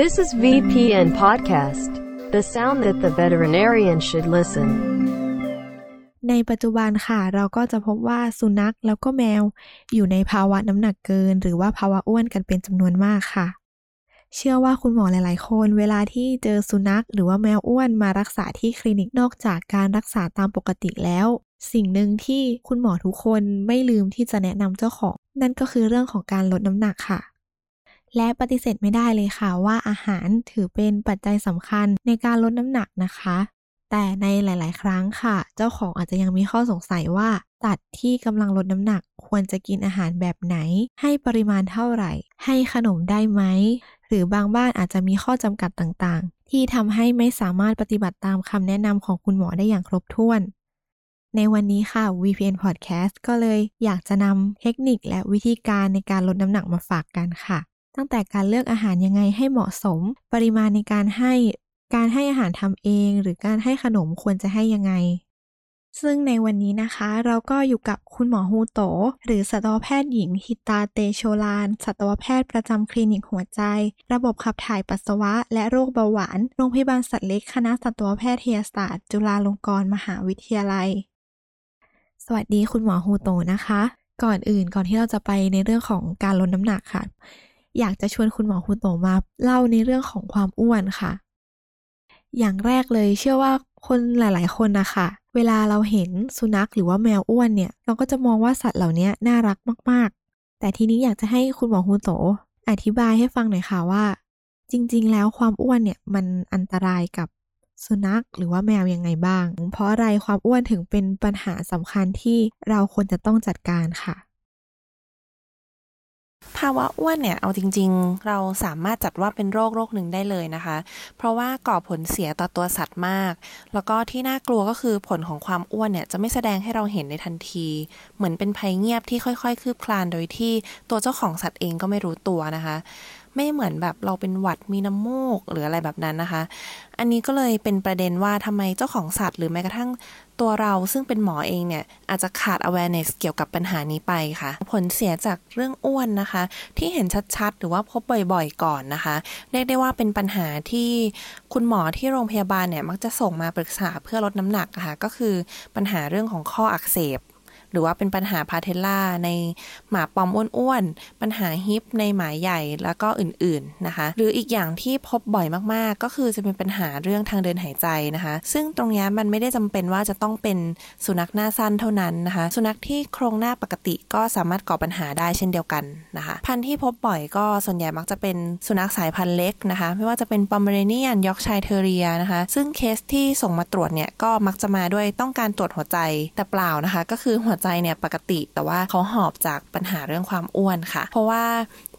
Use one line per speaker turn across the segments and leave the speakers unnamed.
This is VPN Podcast, the sound that the veterinarian should listen.
ในปัจจุบันค่ะ เราก็จะพบว่าสุนัขแล้วก็แมว อยู่ในภาวะน้ำหนักเกิน หรือว่าภาวะอ้วนกันเป็นจำนวนมากค่ะ เชื่อว่าคุณหมอหลาย ๆ คน เวลาที่เจอสุนัข หรือว่าแมวอ้วนมารักษาที่คลินิกนอกจากการรักษาตามปกติแล้ว สิ่งหนึ่งที่คุณหมอทุกคนไม่ลืมที่จะแนะนำเจ้าของ นั่นก็คือเรื่องของการลดน้ำหนักค่ะ และปฏิเสธไม่ได้เลยค่ะว่าอาหารถือเป็นปัจจัยสำคัญในการลดน้ำหนักนะคะ แต่ในหลาย ๆ ครั้งค่ะ เจ้าของอาจจะยังมีข้อสงสัยว่าสัตว์ที่กำลังลดน้ำหนักควรจะกินอาหารแบบไหน ให้ปริมาณเท่าไหร่ ให้ขนมได้ไหม หรือบางบ้านอาจจะมีข้อจำกัดต่าง ๆ ที่ทำให้ไม่สามารถปฏิบัติตามคำแนะนำของคุณหมอได้อย่างครบถ้วนในวันนี้ค่ะ VPN Podcast ก็เลยอยากจะนำเทคนิคและวิธีการในการลดน้ำหนักมาฝากกันค่ะ ตั้งแต่การเลือกอาหารยังไงให้เหมาะสม ปริมาณในการให้การให้อาหารทำเอง หรือการให้ขนมควรจะให้ยังไง ซึ่งในวันนี้นะคะเราก็อยู่กับคุณหมอฮูโต หรือสัตวแพทย์หญิงฮิตาเตโชลาน สัตวแพทย์ประจำคลินิกหัวใจ ระบบขับถ่ายปัสสาวะ และโรคเบาหวาน โรงพยาบาลสัตว์เล็กคณะสัตวแพทยศาสตร์ จุฬาลงกรณ์มหาวิทยาลัย สวัสดีคุณหมอฮูโตนะคะ ก่อนอื่นก่อนที่เราจะไปในเรื่องของการลดน้ำหนักค่ะ อยากจะชวนคุณหมอฮูโตมาเล่าในเรื่องของความอ้วนค่ะ อย่างแรกเลยเชื่อว่าคนหลาย ๆ คนนะคะเวลาเราเห็นสุนัขหรือว่าแมวอ้วนเนี่ย เราก็จะมองว่าสัตว์เหล่านี้น่ารักมาก ๆ แต่ทีนี้อยากจะให้คุณหมอฮูโตอธิบายให้ฟังหน่อยค่ะว่า จริง ๆ แล้วความอ้วนเนี่ยมันอันตรายกับสุนัขหรือว่าแมวยังไงบ้าง เพราะอะไรความอ้วนถึงเป็นปัญหาสำคัญที่เราควรจะต้องจัดการค่ะ
ภาวะอ้วนเนี่ยเอาจริง ๆ เราสามารถจัดว่าเป็นโรคโรคหนึ่งได้เลยนะคะ เพราะว่าก่อผลเสียต่อตัวสัตว์มาก แล้วก็ที่น่ากลัวก็คือผลของความอ้วนเนี่ยจะไม่แสดงให้เราเห็นในทันที เหมือนเป็นภัยเงียบที่ค่อยๆ คืบคลานโดยที่ตัวเจ้าของสัตว์เองก็ไม่รู้ตัวนะคะ ไม่เหมือนแบบเราเป็นหวัดมีน้ำมูกหรืออะไรแบบนั้นนะคะ อันนี้ก็เลยเป็นประเด็นว่าทำไมเจ้าของสัตว์ หรือแม้กระทั่งตัวเราซึ่งเป็นหมอเองเนี่ย อาจจะขาด awareness เกี่ยวกับปัญหานี้ไปค่ะ ผลเสียจากเรื่องอ้วนนะคะ ที่เห็นชัดๆ หรือว่าพบบ่อยๆ ก่อนนะคะ เรียกได้ว่าเป็นปัญหาที่คุณหมอที่โรงพยาบาลเนี่ยมักจะส่งมาปรึกษาเพื่อลดน้ำหนักค่ะก็คือปัญหาเรื่องของข้ออักเสบ หรือว่าเป็นปัญหาพาเทลล่าในหมาปอมอ้วนๆ ปัญหาฮิปในหมาใหญ่แล้วก็ออื่นๆนะคะ หรืออีกอย่างที่พบบ่อยมากๆ ก็คือจะเป็นปัญหาเรื่องทางเดินหายใจนะคะ ซึ่งตรงนี้มันไม่ได้จำเป็นว่าจะต้องเป็นสุนัขหน้าสั้นเท่านั้นนะคะ สุนัขที่โครงหน้าปกติก็สามารถก่อปัญหาได้เช่นเดียวกันนะคะ พันธุ์ที่พบบ่อยก็ส่วนใหญ่มักจะเป็นสุนัขสายพันธุ์เล็กนะคะ ไม่ว่าจะเป็นปอมเมเรเนียนยอร์กเชียร์เทอร์เรียนะคะ ซึ่งเคสที่ส่งมาตรวจเนี่ยก็มักจะมาด้วยต้องการตรวจหัวใจแต่เปล่านะคะ ก็คือหัวใจเนี่ยปกติ แต่ว่าเขาหอบจากปัญหาเรื่องความอ้วนค่ะ เพราะว่า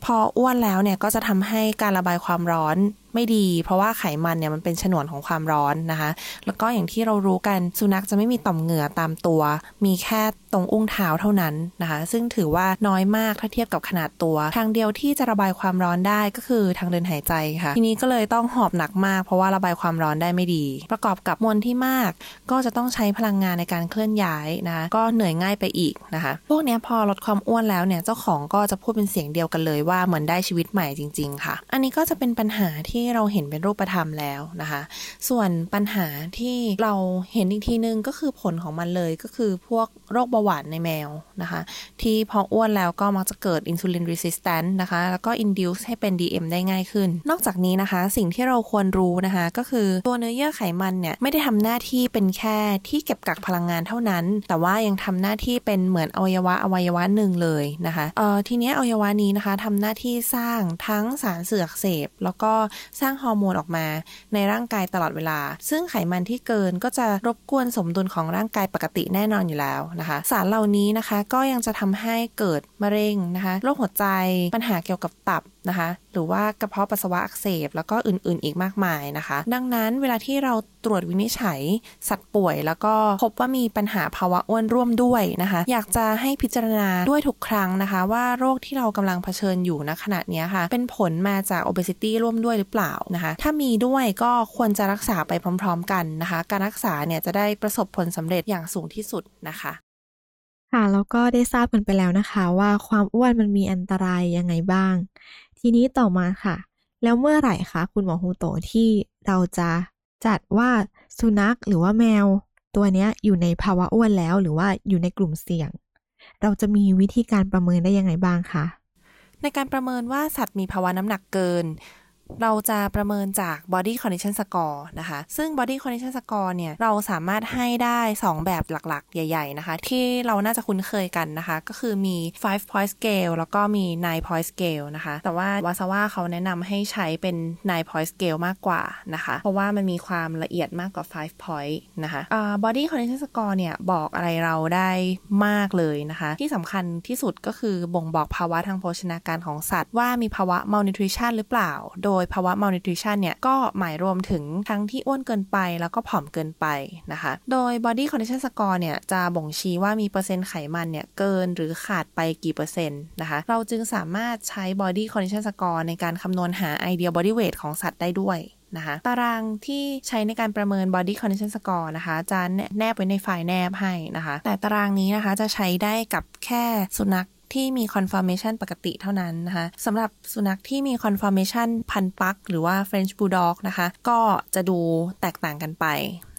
พออ้วนแล้วเนี่ยก็จะทำให้การระบายความร้อน ไม่ดี เพราะว่าไขมันเนี่ยมันเป็นฉนวนของความร้อนนะคะ แล้วก็อย่างที่เรารู้กันสุนัขจะไม่มีต่อมเหงื่อตามตัว มีแค่ตรงอุ้งเท้าเท่านั้นนะคะ ซึ่งถือว่าน้อยมากถ้าเทียบกับขนาดตัว ทางเดียวที่จะระบายความร้อนได้ก็คือทางเดินหายใจค่ะ ทีนี้ก็เลยต้องหอบหนักมาก เพราะว่าระบายความร้อนได้ไม่ดี ประกอบกับมวลที่มาก ก็จะต้องใช้พลังงานในการเคลื่อนย้ายนะคะก็เหนื่อยง่ายไปอีกนะคะ พวกนี้พอลดความอ้วนแล้วเนี่ยเจ้าของก็จะพูดเป็นเสียงเดียวกันเลยว่าเหมือนได้ชีวิตใหม่จริง ๆ ค่ะ อันนี้ก็จะเป็นปัญหาที่เราเห็นเป็นรูปธรรมแล้วนะคะ ส่วนปัญหาที่เราเห็นอีกทีนึงก็คือผลของมันเลยก็คือพวกโรคเบาหวานในแมวนะคะ ที่พออ้วนแล้วก็มักจะเกิด insulin resistant นะคะ แล้วก็ induce ให้เป็น DM ได้ง่ายขึ้น นอกจากนี้นะคะ สิ่งที่เราควรรู้นะคะ ก็คือตัวเนื้อเยื่อไขมันเนี่ย ไม่ได้ทำหน้าที่เป็นแค่ที่เก็บกักพลังงานเท่านั้น แต่ว่ายังทำหน้าที่เป็นเหมือนอวัยวะอวัยวะหนึ่งเลยนะคะเอ่อทีนี้อวัยวะนี้นะคะทำหน้าที่สร้างทั้งสารเสื่อมเสพ แล้วก็สร้างฮอร์โมนออกมา ในร่างกายตลอดเวลา ซึ่งไขมันที่เกินก็จะรบกวนสมดุลของร่างกายปกติแน่นอนอยู่แล้วนะคะ สารเหล่านี้นะคะก็ยังจะทำให้เกิดมะเร็งนะคะ โรคหัวใจ ปัญหาเกี่ยวกับตับนะคะ หรือว่ากระเพาะปัสสาวะอักเสบ แล้วก็อื่นๆ อีกมากมายนะคะ ดังนั้นเวลาที่เราตรวจวินิจฉัยสัตว์ป่วย แล้วก็พบว่ามีปัญหาภาวะอ้วนร่วมด้วยนะคะ อยากจะให้พิจารณาด้วยทุกครั้งนะคะ ว่าโรคที่เรากำลังเผชิญอยู่ณขณะนี้ค่ะ เป็นผลมาจาก obesity ร่วมด้วยหรือเปล่านะคะ ถ้ามีด้วยก็ควรจะรักษาไปพร้อม ๆ กันนะคะ การรักษาเนี่ยจะได้ประสบผลสำเร็จอย่างสูงที่สุดนะคะ
ค่ะแล้วก็ได้ทราบกันไปแล้วนะคะ ว่าความอ้วนมันมีอันตรายยังไงบ้าง ทีนี้ต่อมาค่ะ แล้วเมื่อไหร่คะคุณหมอฮูโตที่เราจะจัดว่าสุนัขหรือว่าแมว ตัวนี้อยู่ในภาวะอ้วนแล้ว หรือว่าอยู่ในกลุ่มเสี่ยง เราจะมีวิธีการประเมินได้ยังไงบ้างคะ
ในการประเมินว่าสัตว์มีภาวะน้ำหนักเกิน เราจะประเมินจาก body condition score นะคะ ซึ่ง body condition score เนี่ย เราสามารถให้ได้ 2 แบบหลักๆ ใหญ่ ๆ นะคะ ที่เราน่าจะคุ้นเคยกันนะคะ ก็คือมี 5 point scale แล้วก็มี 9 point scale นะคะ แต่ว่าวาซาว่าเขาแนะนำให้ใช้เป็น 9 point scale มากกว่านะคะ เพราะว่ามันมีความละเอียดมากกว่า 5 point นะคะ uh, body condition score เนี่ย บอกอะไรเราได้มากเลยนะคะ ที่สำคัญที่สุดก็คือบ่งบอกภาวะทางโภชนาการของสัตว์ ว่ามีภาวะ malnutrition หรือเปล่า โดยภาวะ malnutrition เนี่ยก็หมายรวมถึงทั้งที่อ้วนเกินไปแล้วก็ผอมเกินไปนะคะ โดย body condition score เนี่ยจะบ่งชี้ว่ามีเปอร์เซ็นต์ไขมันเนี่ยเกินหรือขาดไปกี่เปอร์เซ็นต์นะคะ เราจึงสามารถใช้ body condition score ในการคำนวณหา ideal body weight ของสัตว์ได้ด้วยนะคะตารางที่ใช้ในการประเมิน body condition score นะคะจะแนบไว้ในไฟล์แนบให้นะคะ แต่ตารางนี้นะคะจะใช้ได้กับแค่สุนัข ที่มี conformation ปกติเท่านั้นนะคะสำหรับสุนัขที่มี conformation พันปัก หรือว่า French Bulldog นะคะ ก็จะดูแตกต่างกันไป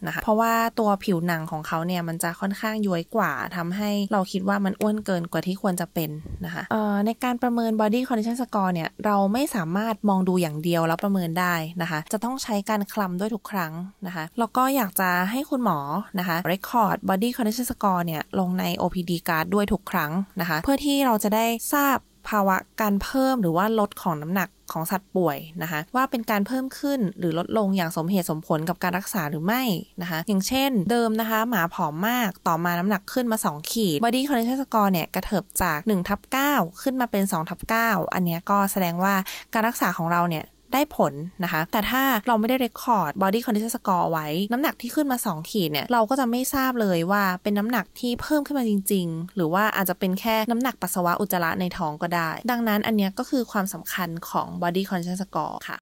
นะคะ เพราะว่าตัวผิวหนังของเขาเนี่ยมันจะค่อนข้างย้วยกว่าทำให้เราคิดว่ามันอ้วนเกินกว่าที่ควรจะเป็นนะคะในการประเมิน body condition score เนี่ยเราไม่สามารถมองดูอย่างเดียวแล้วประเมินได้นะคะ จะต้องใช้การคลำด้วยทุกครั้งนะคะแล้วก็อยากจะให้คุณหมอนะคะ record body condition score เนี่ยลงใน OPD card ด้วยทุกครั้งนะคะ เพื่อที่เราจะได้ทราบภาวะการเพิ่มหรือว่าลดของน้ำหนักของสัตว์ป่วยนะคะว่าเป็นการเพิ่มขึ้นหรือลดลงอย่างสมเหตุสมผลกับการรักษาหรือไม่นะคะอย่างเช่นเดิมนะคะ หมาผอมมากต่อมาน้ำหนักขึ้นมา 2 ขีด body condition score เนี่ยกระเถิบจาก1ทับ9ขึ้นมาเป็น2ทับ9อันนี้ก็แสดงว่าการรักษาของเราเนี่ย ได้ผลนะคะ แต่ถ้าเราไม่ได้เรคคอร์ด body condition score ไว้ น้ำหนักที่ขึ้นมา 2 ขีดเนี่ย เราก็จะไม่ทราบเลยว่าเป็นน้ำหนักที่เพิ่มขึ้นมาจริง ๆ หรือว่าอาจจะเป็นแค่น้ำหนักปัสสาวะอุจจาระในท้องก็ได้ ดังนั้นอันนี้ก็คือความสำคัญของ body condition score ค่ะ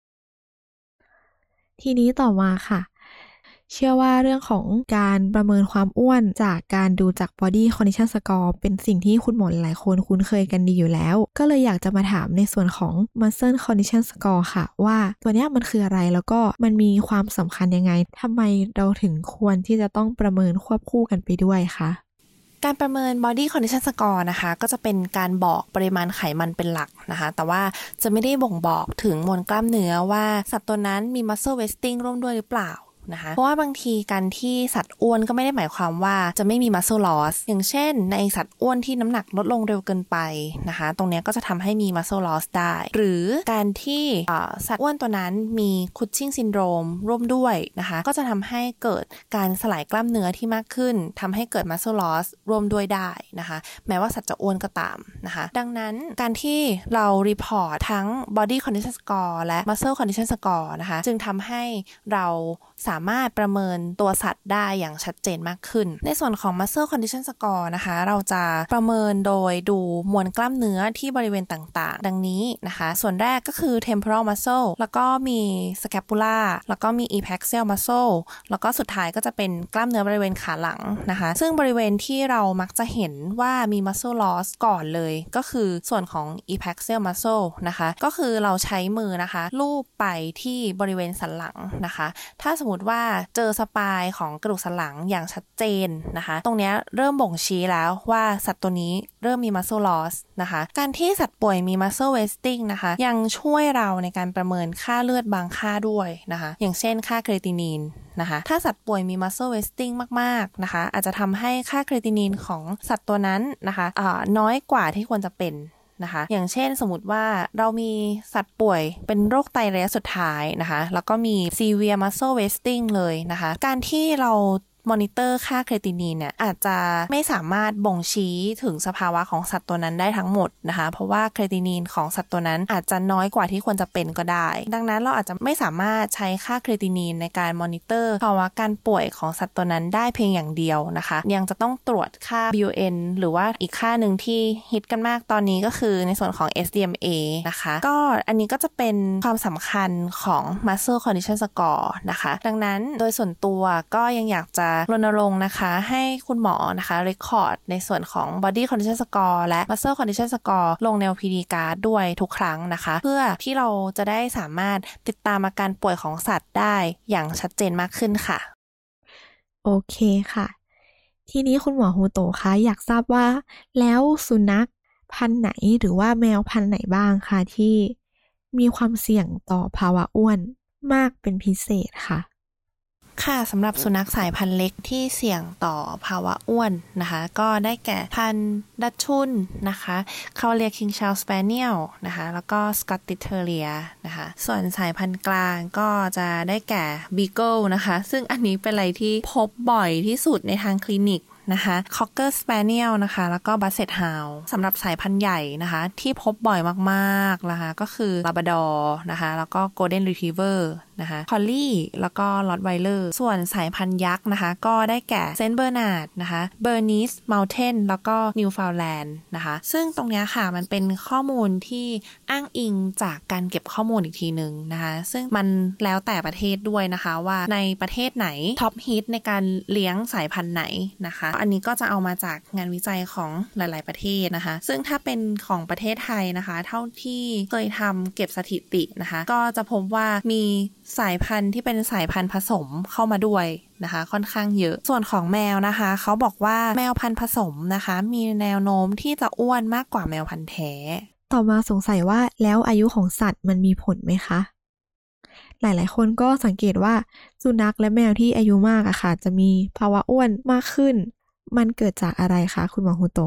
ทีนี้ต่อมาค่ะ เชื่อว่าเรื่องของการประเมินความอ้วนจากการดูจาก body condition score เป็นสิ่งที่คุณหมอหลายคนคุ้นเคยกันดีอยู่แล้ว ก็เลยอยากจะมาถามในส่วนของ muscle condition score ค่ะ ว่าตัวนี้มันคืออะไรแล้วก็มันมีความสำคัญยังไงทำไมเราถึงควรที่จะต้องประเมินควบคู่กันไปด้วยคะ
การประเมิน body condition score นะคะ ก็จะเป็นการบอกปริมาณไขมันเป็นหลักนะคะ แต่ว่าจะไม่ได้บ่งบอกถึงมวลกล้ามเนื้อว่าสัตว์ตัวนั้นมี muscle wasting ร่วมด้วยหรือเปล่า นะคะ เพราะว่าบางทีการที่สัตว์อ้วนก็ไม่ได้หมายความว่าจะไม่มี muscle loss อย่างเช่น ในสัตว์อ้วนที่น้ำหนักลดลงเร็วเกินไปนะคะ ตรงนี้ก็จะทำให้มี muscle loss ได้ หรือการที่สัตว์อ้วนตัวนั้นมี Cushing syndrome ร่วมด้วยนะคะ ก็จะทำให้เกิดการสลายกล้ามเนื้อที่มากขึ้นทำให้เกิด muscle loss ร่วมด้วยได้นะคะ แม้ว่าสัตว์จะอ้วนก็ตามนะคะ ดังนั้นการที่เรา report ทั้ง body condition score และ muscle condition score นะคะ จึงทำให้เรา สามารถประเมินตัวสัตว์ได้อย่างชัดเจนมากขึ้น ในส่วนของ muscle condition score นะคะ เราจะประเมินโดยดูมวลกล้ามเนื้อที่บริเวณต่างๆ ดังนี้นะคะ ส่วนแรกก็คือ temporal muscle แล้วก็มี scapula แล้วก็มี epaxial muscle แล้วก็สุดท้ายก็จะเป็นกล้ามเนื้อบริเวณขาหลังนะคะ ซึ่งบริเวณที่เรามักจะเห็นว่ามี muscle loss ก่อนเลย ก็คือส่วนของ epaxial muscle นะคะ ก็คือเราใช้มือนะคะ ลูบไปที่บริเวณสันหลังนะคะ ถ้าสมมติว่าเจอสปายของกระดูกสันหลังอย่างชัดเจนนะคะ ตรงนี้เริ่มบ่งชี้แล้วว่าสัตว์ตัวนี้เริ่มมี muscle loss นะคะ การที่สัตว์ป่วยมี muscle wasting นะคะ ยังช่วยเราในการประเมินค่าเลือดบางค่าด้วยนะคะ อย่างเช่นค่าเครตินีนนะคะ ถ้าสัตว์ป่วยมี muscle wasting มาก ๆ นะคะ อาจจะทำให้ค่าเครตินีนของสัตว์ตัวนั้นนะคะะน้อยกว่าที่ควรจะเป็น นะคะ อย่างเช่นสมมติว่าเรามีสัตว์ป่วยเป็นโรคไตระยะสุดท้ายนะคะ แล้วก็มี severe muscle wasting เลยนะคะ การที่เรา มอนิเตอร์ค่า creatinine เนี่ยอาจจะไม่สามารถบ่งชี้ถึงสภาวะของสัตว์ตัวนั้นได้ทั้งหมดนะคะ เพราะว่า creatinine ของสัตว์ตัวนั้นอาจจะน้อยกว่าที่ควรจะเป็นก็ได้ ดังนั้นเราอาจจะไม่สามารถใช้ค่า creatinine ในการมอนิเตอร์ภาวะการป่วยของสัตว์ตัวนั้นได้เพียงอย่างเดียวนะคะ ยังจะต้องตรวจค่า BUN หรือว่าอีกค่าหนึ่งที่ฮิตกันมากตอนนี้ก็คือในส่วนของ SDMA นะคะ ก็อันนี้ก็จะเป็นความสำคัญของ muscle condition score นะคะ ดังนั้นโดยส่วนตัวก็ยังอยากจะรณรงค์นะคะ ให้คุณหมอนะคะเรคคอร์ดในส่วนของ body condition score และ muscle condition score ลงใน PD card ด้วยทุกครั้งนะคะ เพื่อที่เราจะได้สามารถติดตามอาการป่วยของสัตว์ได้อย่างชัดเจนมากขึ้นค่ะ
โอเคค่ะ ทีนี้คุณหมอฮูโตคะอยากทราบว่า แล้วสุนัขพันธุ์ไหนหรือว่าแมวพันธุ์ไหนบ้างคะที่มีความเสี่ยงต่อภาวะอ้วนมากเป็นพิเศษค่ะ
ค่ะสำหรับสุนัขสายพันธุ์เล็กที่เสี่ยงต่อภาวะอ้วนนะคะ ก็ได้แก่พันธุ์ Dachshund นะคะ Cavalier King Charles Spaniel นะคะ แล้วก็ Scottish Terrier นะคะ ส่วนสายพันธุ์กลางก็จะได้แก่ Beagle นะคะ ซึ่งอันนี้เป็นอะไรที่พบบ่อยที่สุดในทางคลินิก นะคะ Cocker Spaniel นะคะ แล้วก็ Basset Hound สำหรับสายพันธุ์ใหญ่นะคะ ที่พบบ่อยมากๆนะคะ ก็คือลาบราดอร์นะคะ แล้วก็ Golden Retriever นะคะ Collie แล้วก็ Rottweiler ส่วนสายพันธุ์ยักษ์นะคะ ก็ได้แก่ Saint Bernard นะคะ Bernese Mountain แล้วก็ Newfoundland นะคะ ซึ่งตรงนี้ค่ะมันเป็นข้อมูลที่อ้างอิงจากการเก็บข้อมูลอีกทีหนึ่งนะคะ ซึ่งมันแล้วแต่ประเทศด้วยนะคะว่าในประเทศไหนtop hit ในการเลี้ยงสายพันธุ์ไหนนะคะอันนี้ก็จะเอามาจากงานวิจัยของหลาย ๆ ประเทศนะคะ ซึ่งถ้าเป็นของประเทศไทยนะคะ เท่าที่เคยทำเก็บสถิตินะคะ ก็จะพบว่ามีสายพันธุ์ที่เป็นสายพันธุ์ผสมเข้ามาด้วยนะคะค่อนข้างเยอะ ส่วนของแมวนะคะ เขาบอกว่าแมวพันธุ์ผสมนะคะ มีแนวโน้มที่จะอ้วนมากกว่าแมวพันธุ์แท้
ต่อมาสงสัยว่าแล้วอายุของสัตว์มันมีผลไหมคะ หลายๆ คนก็สังเกตว่าสุนัขและแมวที่อายุมากอะค่ะ จะมีภาวะอ้วนมากขึ้น มันเกิดจากอะไรคะคุณหมอฮูโต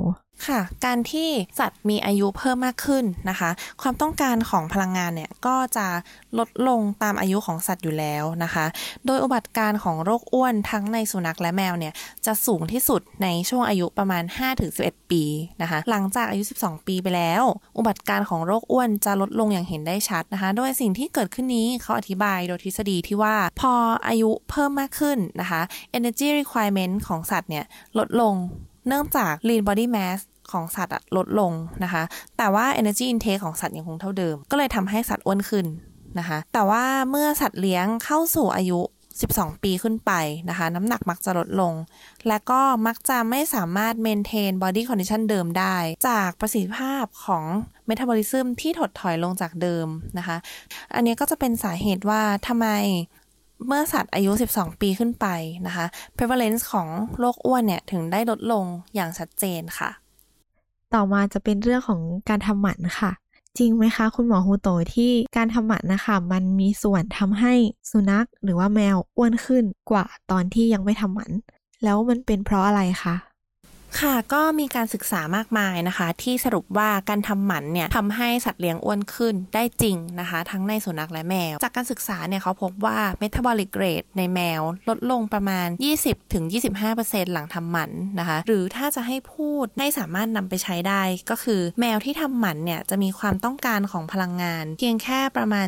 ค่ะ การที่สัตว์มีอายุเพิ่มมากขึ้นนะคะ ความต้องการของพลังงานเนี่ยก็จะลดลงตามอายุของสัตว์อยู่แล้วนะคะ โดยอุบัติการของโรคอ้วนทั้งในสุนัขและแมวเนี่ยจะสูงที่สุดในช่วงอายุประมาณ 5-11 ปีนะคะ หลังจากอายุ 12 ปีไปแล้ว อุบัติการของโรคอ้วนจะลดลงอย่างเห็นได้ชัดนะคะ โดยสิ่งที่เกิดขึ้นนี้เขาอธิบายโดยทฤษฎีที่ว่าพออายุเพิ่มมากขึ้นนะคะ energy requirement ของสัตว์เนี่ยลดลง เนื่องจาก lean body mass ของสัตว์ลดลงนะคะ แต่ว่า energy intake ของสัตว์ยังคงเท่าเดิม ก็เลยทำให้สัตว์อ้วนขึ้นนะคะ แต่ว่าเมื่อสัตว์เลี้ยงเข้าสู่อายุ 12 ปีขึ้นไปนะคะ น้ำหนักมักจะลดลง และก็มักจะไม่สามารถ maintain body condition เดิมได้ จากประสิทธิภาพของ metabolism ที่ถดถอยลงจากเดิมนะคะ อันนี้ก็จะเป็นสาเหตุว่าทำไม เมื่อสัตว์อายุ 12 ปีขึ้นไปนะคะ prevalence ของโรคอ้วนเนี่ยถึงได้ลดลงอย่างชัดเจนค่ะ
ต่อมาจะเป็นเรื่องของการทำหมันค่ะ จริงไหมคะ คุณหมอฮูโตที่การทำหมันนะคะ มันมีส่วนทำให้สุนัขหรือว่าแมวอ้วนขึ้นกว่าตอนที่ยังไม่ทำหมัน แล้วมันเป็นเพราะอะไรคะ
ค่ะก็มีการศึกษามากมายนะคะ ที่สรุปว่าการทำหมันเนี่ยทำให้สัตว์เลี้ยงอ้วนขึ้นได้จริงนะคะ ทั้งในสุนัขและแมว จากการศึกษาเนี่ยเขาพบว่า metabolic rate ในแมวลดลงประมาณ 20-25%หลังทำหมันนะคะ หรือถ้าจะให้พูดให้สามารถนำไปใช้ได้ก็คือแมวที่ทำหมันเนี่ยจะมีความต้องการของพลังงาน เพียงแค่ประมาณ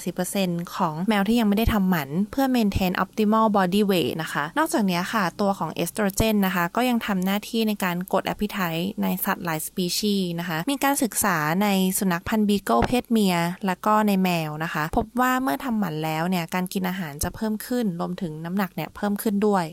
75-80%ของแมวที่ยังไม่ได้ทำหมัน เพื่อ maintain optimal body weight นะคะ นอกจากนี้ค่ะตัวของเอสโตรเจนนะคะก็ยังทำหน้าที่ในการกด appetite ในสัตว์หลายสปีชีส์นะคะ มีการศึกษาในสุนัขพันธุ์ Beagle เพศเมีย และก็ในแมวนะคะ พบว่าเมื่อทำหมันแล้วเนี่ยการกินอาหารจะเพิ่มขึ้นรวมถึงน้ำหนักเนี่ยเพิ่มขึ้นด้วย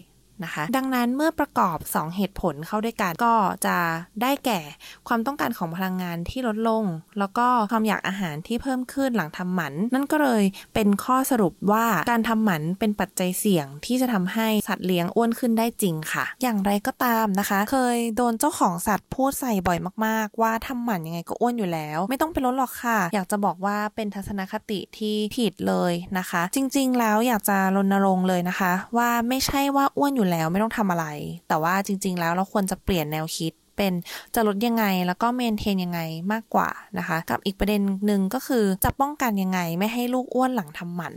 นะคะ ดังนั้นเมื่อประกอบ 2 เหตุผลเข้าด้วยกันก็จะได้แก่ความต้องการของพลังงานที่ลดลง แล้วก็ความอยากอาหารที่เพิ่มขึ้นหลังทำหมัน นั่นก็เลยเป็นข้อสรุปว่าการทำหมันเป็นปัจจัยเสี่ยงที่จะทำให้สัตว์เลี้ยงอ้วนขึ้นได้จริงค่ะ อย่างไรก็ตามนะคะ เคยโดนเจ้าของสัตว์พูดใส่บ่อยมาก ๆ ว่าทำหมันยังไงก็อ้วนอยู่แล้ว ไม่ต้องไปลดหรอกค่ะ อยากจะบอกว่าเป็นทัศนคติที่ผิดเลยนะคะ จริง ๆ แล้วอยากจะรณรงค์เลยนะคะ ว่าไม่ใช่ว่าอ้วนอยู่แล้วไม่ต้องทำอะไร แต่ว่าจริง ๆ แล้วเราควรจะเปลี่ยนแนวคิดเป็นจะลดยังไงแล้วก็เมนเทนยังไงมากกว่านะคะ กับอีกประเด็นหนึ่งก็คือจะป้องกันยังไงไม่ให้ลูกอ้วนหลังทำหมัน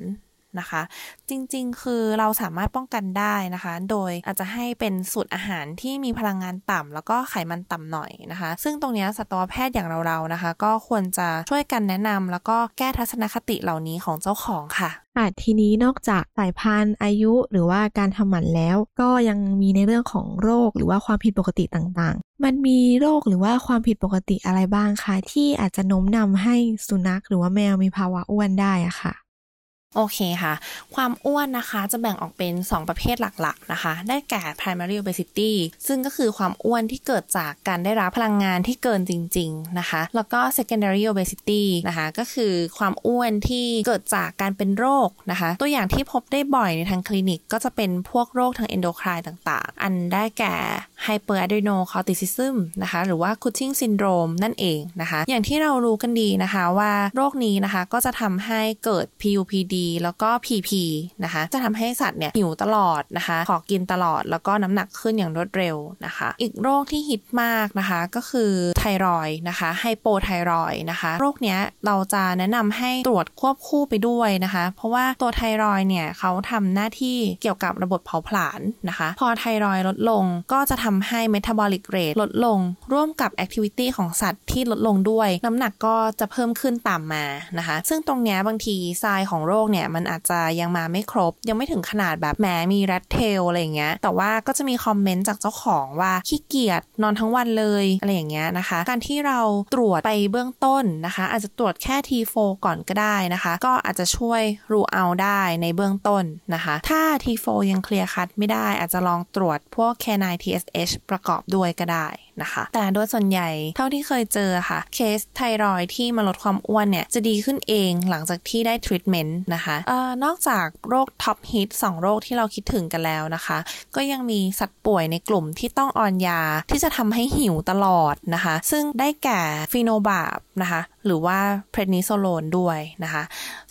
นะคะ จริงๆ คือเราสามารถป้องกันได้นะคะ โดยอาจจะให้เป็นสูตรอาหารที่มีพลังงานต่ำแล้วก็ไขมันต่ำหน่อยนะคะ ซึ่งตรงนี้สัตวแพทย์อย่างเราๆนะคะ ก็ควรจะช่วยกันแนะนำแล้วก็แก้ทัศนคติเหล่านี้ของเจ้าของค่ะ
อะทีนี้นอกจากสายพันธุ์อายุหรือว่าการทำหมันแล้ว ก็ยังมีในเรื่องของโรคหรือว่าความผิดปกติต่างๆ มันมีโรคหรือว่าความผิดปกติอะไรบ้างคะที่อาจจะโน้มนำให้สุนัขหรือว่าแมวมีภาวะอ้วนได้อะค่ะ
โอเคค่ะ ความอ้วนนะคะจะแบ่งออกเป็น 2 ประเภทหลักๆนะคะ ได้แก่ primary obesity ซึ่งก็คือความอ้วนที่เกิดจากการได้รับพลังงานที่เกินจริง ๆนะคะ แล้วก็ secondary obesity นะคะก็คือความอ้วนที่เกิดจากการเป็นโรคนะคะ ตัวอย่างที่พบได้บ่อยในทางคลินิกก็จะเป็นพวกโรคทาง endocrine ต่างๆ อันได้แก่ hyperadrenocorticism นะคะ หรือว่า Cushing syndrome นั่นเองนะคะ อย่างที่เรารู้กันดีนะคะว่าโรคนี้นะคะก็จะทำให้เกิด PUPD แล้วก็ PP นะคะ จะทำให้สัตว์เนี่ยหิวตลอดนะคะ ขอกินตลอดแล้วก็น้ำหนักขึ้นอย่างรวดเร็วนะคะ อีกโรคที่ฮิตมากนะคะก็คือไทรอยนะคะไฮโปไทรอยนะคะ โรคเนี้ยเราจะแนะนำให้ตรวจควบคู่ไปด้วยนะคะ เพราะว่าตัวไทรอยเนี่ยเขาทำหน้าที่เกี่ยวกับระบบเผาผลาญนะคะ พอไทรอยลดลงก็จะทำให้ metabolic rate ลดลง ร่วมกับ activity ของสัตว์ที่ลดลงด้วย น้ำหนักก็จะเพิ่มขึ้นตามมานะคะ ซึ่งตรงเนี้ยบางทีทรายของโรคเนี่ยมันอาจจะยังมาไม่ครบ ยังไม่ถึงขนาดแบบแหมมีแรดเทลอะไรอย่างเงี้ย แต่ว่าก็จะมีคอมเมนต์จากเจ้าของว่าขี้เกียจนอนทั้งวันเลยอะไรอย่างเงี้ยนะคะ การที่เราตรวจไปเบื้องต้นนะคะ อาจจะตรวจแค่ T4 ก่อนก็ได้นะคะ ก็อาจจะช่วยrule out ได้ในเบื้องต้นนะคะ ถ้า T4 ยัง clear cut ไม่ได้อาจจะลองตรวจพวก canine TSH ประกอบด้วยก็ได้นะคะ แต่โดยส่วนใหญ่เท่าที่เคยเจอค่ะ เคสไทรอยด์ที่มาลดความอ้วนเนี่ย จะดีขึ้นเองหลังจากที่ได้ทรีทเมนต์นะคะเอ่อนอกจากโรค top hit 2โรคที่เราคิดถึงกันแล้วนะคะ ก็ยังมีสัตว์ป่วยในกลุ่มที่ต้อง on ยาที่จะทำให้หิวตลอดนะคะ ซึ่งได้แก่ phenobarb นะคะ หรือว่า prednisolone ด้วยนะคะ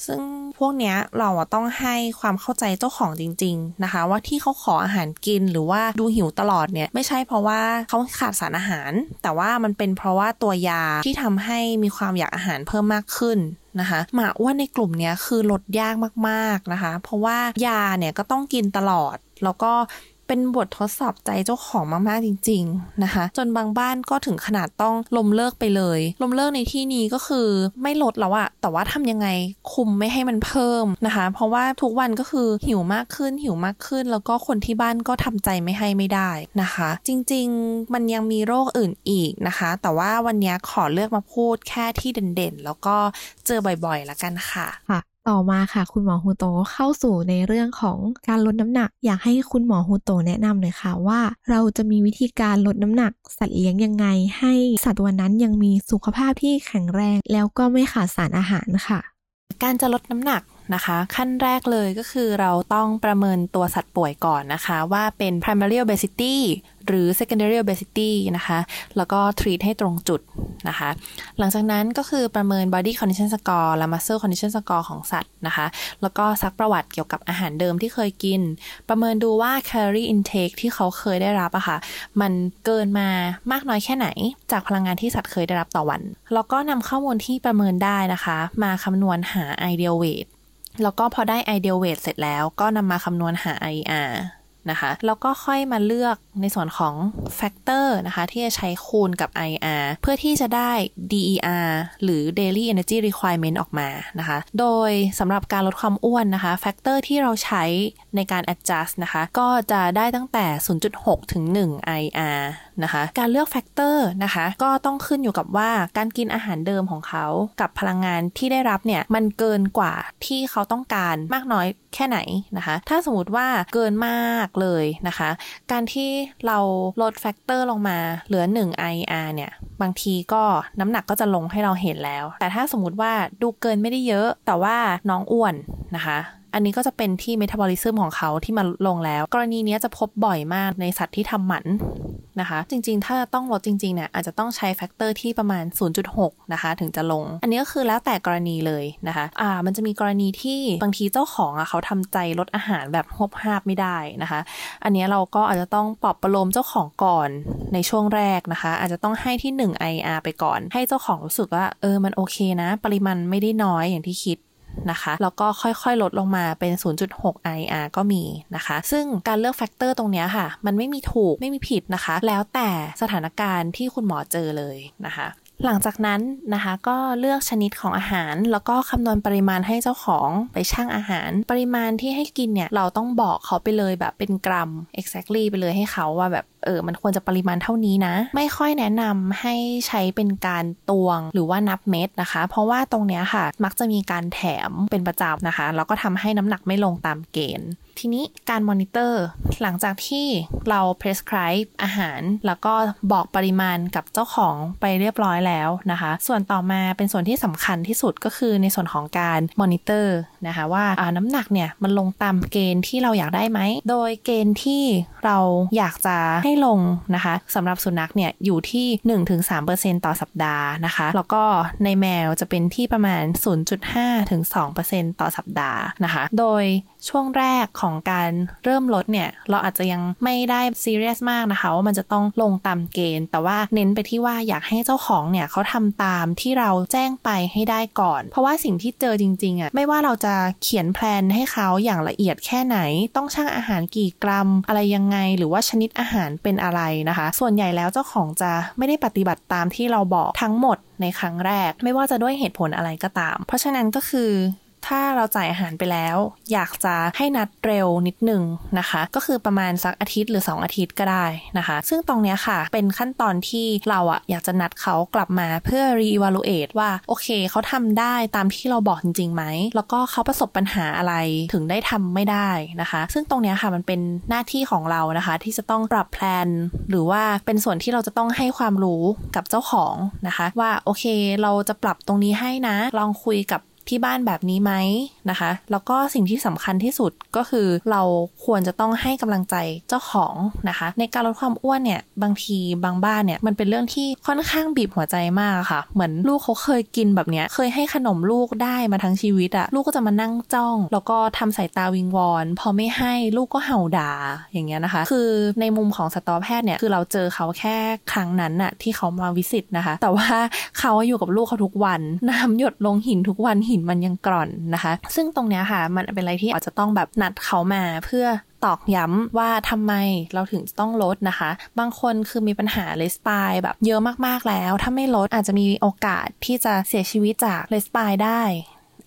ซึ่งพวกเนี้ยเราต้องให้ความเข้าใจเจ้าของจริง ๆนะคะ ว่าที่เขาขออาหารกินหรือว่าดูหิวตลอดเนี่ยไม่ใช่เพราะว่าเขาขาดสารอาหาร แต่ว่ามันเป็นเพราะว่าตัวยาที่ทำให้มีความอยากอาหารเพิ่มมากขึ้นนะคะหมาอ้วนในกลุ่มนี้คือลดยากมากๆนะคะ เพราะว่ายาเนี่ยก็ต้องกินตลอด แล้วก็ เป็นบททดสอบใจเจ้าของมากๆจริง ๆนะคะ จนบางบ้านก็ถึงขนาดต้องล้มเลิกไปเลย ล้มเลิกในที่นี้ก็คือไม่ลดแล้วอะแต่ว่าทำยังไงคุมไม่ให้มันเพิ่มนะคะ เพราะว่าทุกวันก็คือหิวมากขึ้นหิวมากขึ้น แล้วก็คนที่บ้านก็ทำใจไม่ให้ไม่ได้นะคะ จริงๆมันยังมีโรคอื่นอีกนะคะ แต่ว่าวันนี้ขอเลือกมาพูดแค่ที่เด่นๆ แล้วก็เจอบ่อยๆละกันค่ะ
ค่ะ ต่อมาค่ะ คุณหมอฮูโตเข้าสู่ในเรื่องของการลดน้ำหนัก อยากให้คุณหมอฮูโตแนะนำหน่อยค่ะว่า เราจะมีวิธีการลดน้ำหนัก สัตว์เลี้ยงยังไง ให้สัตว์ตัวนั้นยังมีสุขภาพที่แข็งแรง แล้วก็ไม่ขาดสารอาหารค่ะ
การจะลดน้ำหนักนะคะ ขั้นแรกเลยก็คือเราต้องประเมินตัวสัตว์ป่วยก่อนนะคะ ว่าเป็น primary obesity หรือ secondary obesity นะคะ แล้วก็ treat ให้ตรงจุดนะคะ หลังจากนั้นก็คือประเมิน body condition score และ muscle condition score ของสัตว์นะคะ แล้วก็ซักประวัติเกี่ยวกับอาหารเดิมที่เคยกิน ประเมินดูว่า calorie intake ที่เขาเคยได้รับอะค่ะ มันเกินมามากน้อยแค่ไหน จากพลังงานที่สัตว์เคยได้รับต่อวัน แล้วก็นำข้อมูลที่ประเมินได้นะคะ มาคำนวณหา ideal weight แล้วก็พอได้ ideal weight เสร็จแล้วก็นำมาคำนวณหา IR นะคะแล้วก็ค่อยมาเลือกในส่วนของ factor นะคะที่จะใช้คูณกับ RER เพื่อที่จะได้ DER หรือ Daily Energy Requirement ออกมานะคะ โดยสำหรับการลดความอ้วนนะคะ factor ที่เราใช้ในการ adjust นะคะ ก็จะได้ตั้งแต่ 0.6 ถึง 1 RER นะคะ การเลือก factor นะคะก็ต้องขึ้นอยู่กับว่าการกินอาหารเดิมของเขา กับพลังงานที่ได้รับเนี่ยมันเกินกว่าที่เขาต้องการมากน้อยแค่ไหนนะคะ ถ้าสมมติว่าเกินมากเลยนะคะ การที่เราลด factor ลงมาเหลือ 1 RER เนี่ย บางทีก็น้ำหนักก็จะลงให้เราเห็นแล้ว แต่ถ้าสมมติว่าดูเกินไม่ได้เยอะ แต่ว่าน้องอ้วนนะคะ อันนี้ก็จะเป็นที่ metabolism ของเขาที่มาลงแล้ว กรณีนี้จะพบบ่อยมากในสัตว์ที่ทำหมันนะคะ จริงๆ ถ้าต้องลดจริงๆเนี่ยอาจจะต้องใช้ factor ที่ประมาณ 0.6 นะคะ ถึงจะลง อันนี้ก็คือแล้วแต่กรณีเลยนะคะอ่ามันจะมีกรณีที่บางทีเจ้าของอะเขาทำใจลดอาหารแบบฮวบฮาบไม่ได้นะคะ อันนี้เราก็อาจจะต้องปลอบประโลมเจ้าของก่อนในช่วงแรกนะคะ อาจจะต้องให้ที่ 1 IR ไปก่อน ให้เจ้าของรู้สึกว่าเออมันโอเคนะ ปริมาณไม่ได้น้อยอย่างที่คิด นะคะ แล้วก็ค่อยๆ ลดลงมาเป็น 0.6 IR ก็มีนะคะ ซึ่งการเลือกแฟกเตอร์ตรงนี้ค่ะ มันไม่มีถูกไม่มีผิดนะคะ แล้วแต่สถานการณ์ที่คุณหมอเจอเลยนะคะหลังจากนั้นนะคะก็เลือกชนิดของอาหาร แล้วก็คำนวณปริมาณให้เจ้าของไปชั่งอาหาร ปริมาณที่ให้กินเนี่ยเราต้องบอกเขาไปเลยแบบเป็นกรัม exactly ไปเลยให้เขาว่าแบบ เออมันควรจะปริมาณเท่านี้นะ ไม่ค่อยแนะนำให้ใช้เป็นการตวงหรือว่านับเม็ดนะคะ เพราะว่าตรงเนี้ยค่ะ มักจะมีการแถมเป็นประจำนะคะ แล้วก็ทำให้น้ำหนักไม่ลงตามเกณฑ์ ทีนี้การมอนิเตอร์ หลังจากที่เรา prescribe อาหาร แล้วก็บอกปริมาณกับเจ้าของไปเรียบร้อยแล้วนะคะ ส่วนต่อมาเป็นส่วนที่สำคัญที่สุดก็คือในส่วนของการมอนิเตอร์ นะคะว่าน้ำหนักเนี่ยมันลงตามเกณฑ์ที่เราอยากได้ไหม โดยเกณฑ์ที่เราอยากจะให้ลงนะคะสำหรับสุนัขเนี่ยอยู่ที่ 1-3%ต่อสัปดาห์นะคะ แล้วก็ในแมวจะเป็นที่ประมาณ 0.5-2%ต่อสัปดาห์นะคะ โดย ช่วงแรกของการเริ่มลดเนี่ย เราอาจจะยังไม่ได้ซีเรียสมากนะคะ ว่ามันจะต้องลงตามเกณฑ์ แต่ว่าเน้นไปที่ว่าอยากให้เจ้าของเนี่ยเขาทำตามที่เราแจ้งไปให้ได้ก่อน เพราะว่าสิ่งที่เจอจริงๆอะ่ะไม่ว่าเราจะเขียนแพลนให้เขาอย่างละเอียดแค่ไหน ต้องชั่งอาหารกี่กรัม อะไรยังไง หรือว่าชนิดอาหารเป็นอะไรนะคะ ส่วนใหญ่แล้วเจ้าของจะไม่ได้ปฏิบัติตามที่เราบอกทั้งหมดในครั้งแรก ไม่ว่าจะด้วยเหตุผลอะไรก็ตาม เพราะฉะนั้นก็คือ ถ้าเราจ่ายอาหารไปแล้ว อยากจะให้นัดเร็วนิดหนึ่งนะคะ ก็คือประมาณสักอาทิตย์หรือ 2 อาทิตย์ก็ได้นะคะ ซึ่งตรงนี้ค่ะ เป็นขั้นตอนที่เราอะอยากจะนัดเขากลับมาเพื่อ re-evaluate ว่า โอเค เขาทำได้ตามที่เราบอกจริงๆไหม แล้วก็เขาประสบปัญหาอะไรถึงได้ทำไม่ได้นะคะ ซึ่งตรงนี้ค่ะมันเป็นหน้าที่ของเรานะคะ ที่จะต้องปรับแพลนหรือว่าเป็นส่วนที่เราจะต้องให้ความรู้กับเจ้าของนะคะ ว่าโอเค เราจะปรับตรงนี้ให้นะลองคุยกับ ที่บ้านแบบนี้ไหมนะคะ แล้วก็สิ่งที่สำคัญที่สุดก็คือเราควรจะต้องให้กำลังใจเจ้าของนะคะ ในการลดความอ้วนเนี่ยบางทีบางบ้านเนี่ยมันเป็นเรื่องที่ค่อนข้างบีบหัวใจมากค่ะ เหมือนลูกเขาเคยกินแบบเนี้ยเคยให้ขนมลูกได้มาทั้งชีวิตอะลูกก็จะมานั่งจ้อง แล้วก็ทำสายตาวิงวอน พอไม่ให้ลูกก็เห่าด่าอย่างเงี้ยนะคะ คือในมุมของสตอแพทย์เนี่ยคือเราเจอเขาแค่ครั้งนั้นอะที่เขามาวิสิตนะคะ แต่ว่าเขาอยู่กับลูกเขาทุกวัน น้ำหยดลงหินทุกวันหินมันยังกร่อนนะคะ ซึ่งตรงเนี้ยค่ะ มันเป็นอะไรที่อาจจะต้องแบบนัดเขามาเพื่อตอกย้ำว่าทำไมเราถึงต้องลดนะคะ บางคนคือมีปัญหาเลสปายแบบเยอะมากๆแล้ว ถ้าไม่ลดอาจจะมีโอกาสที่จะเสียชีวิตจากเลสปายได้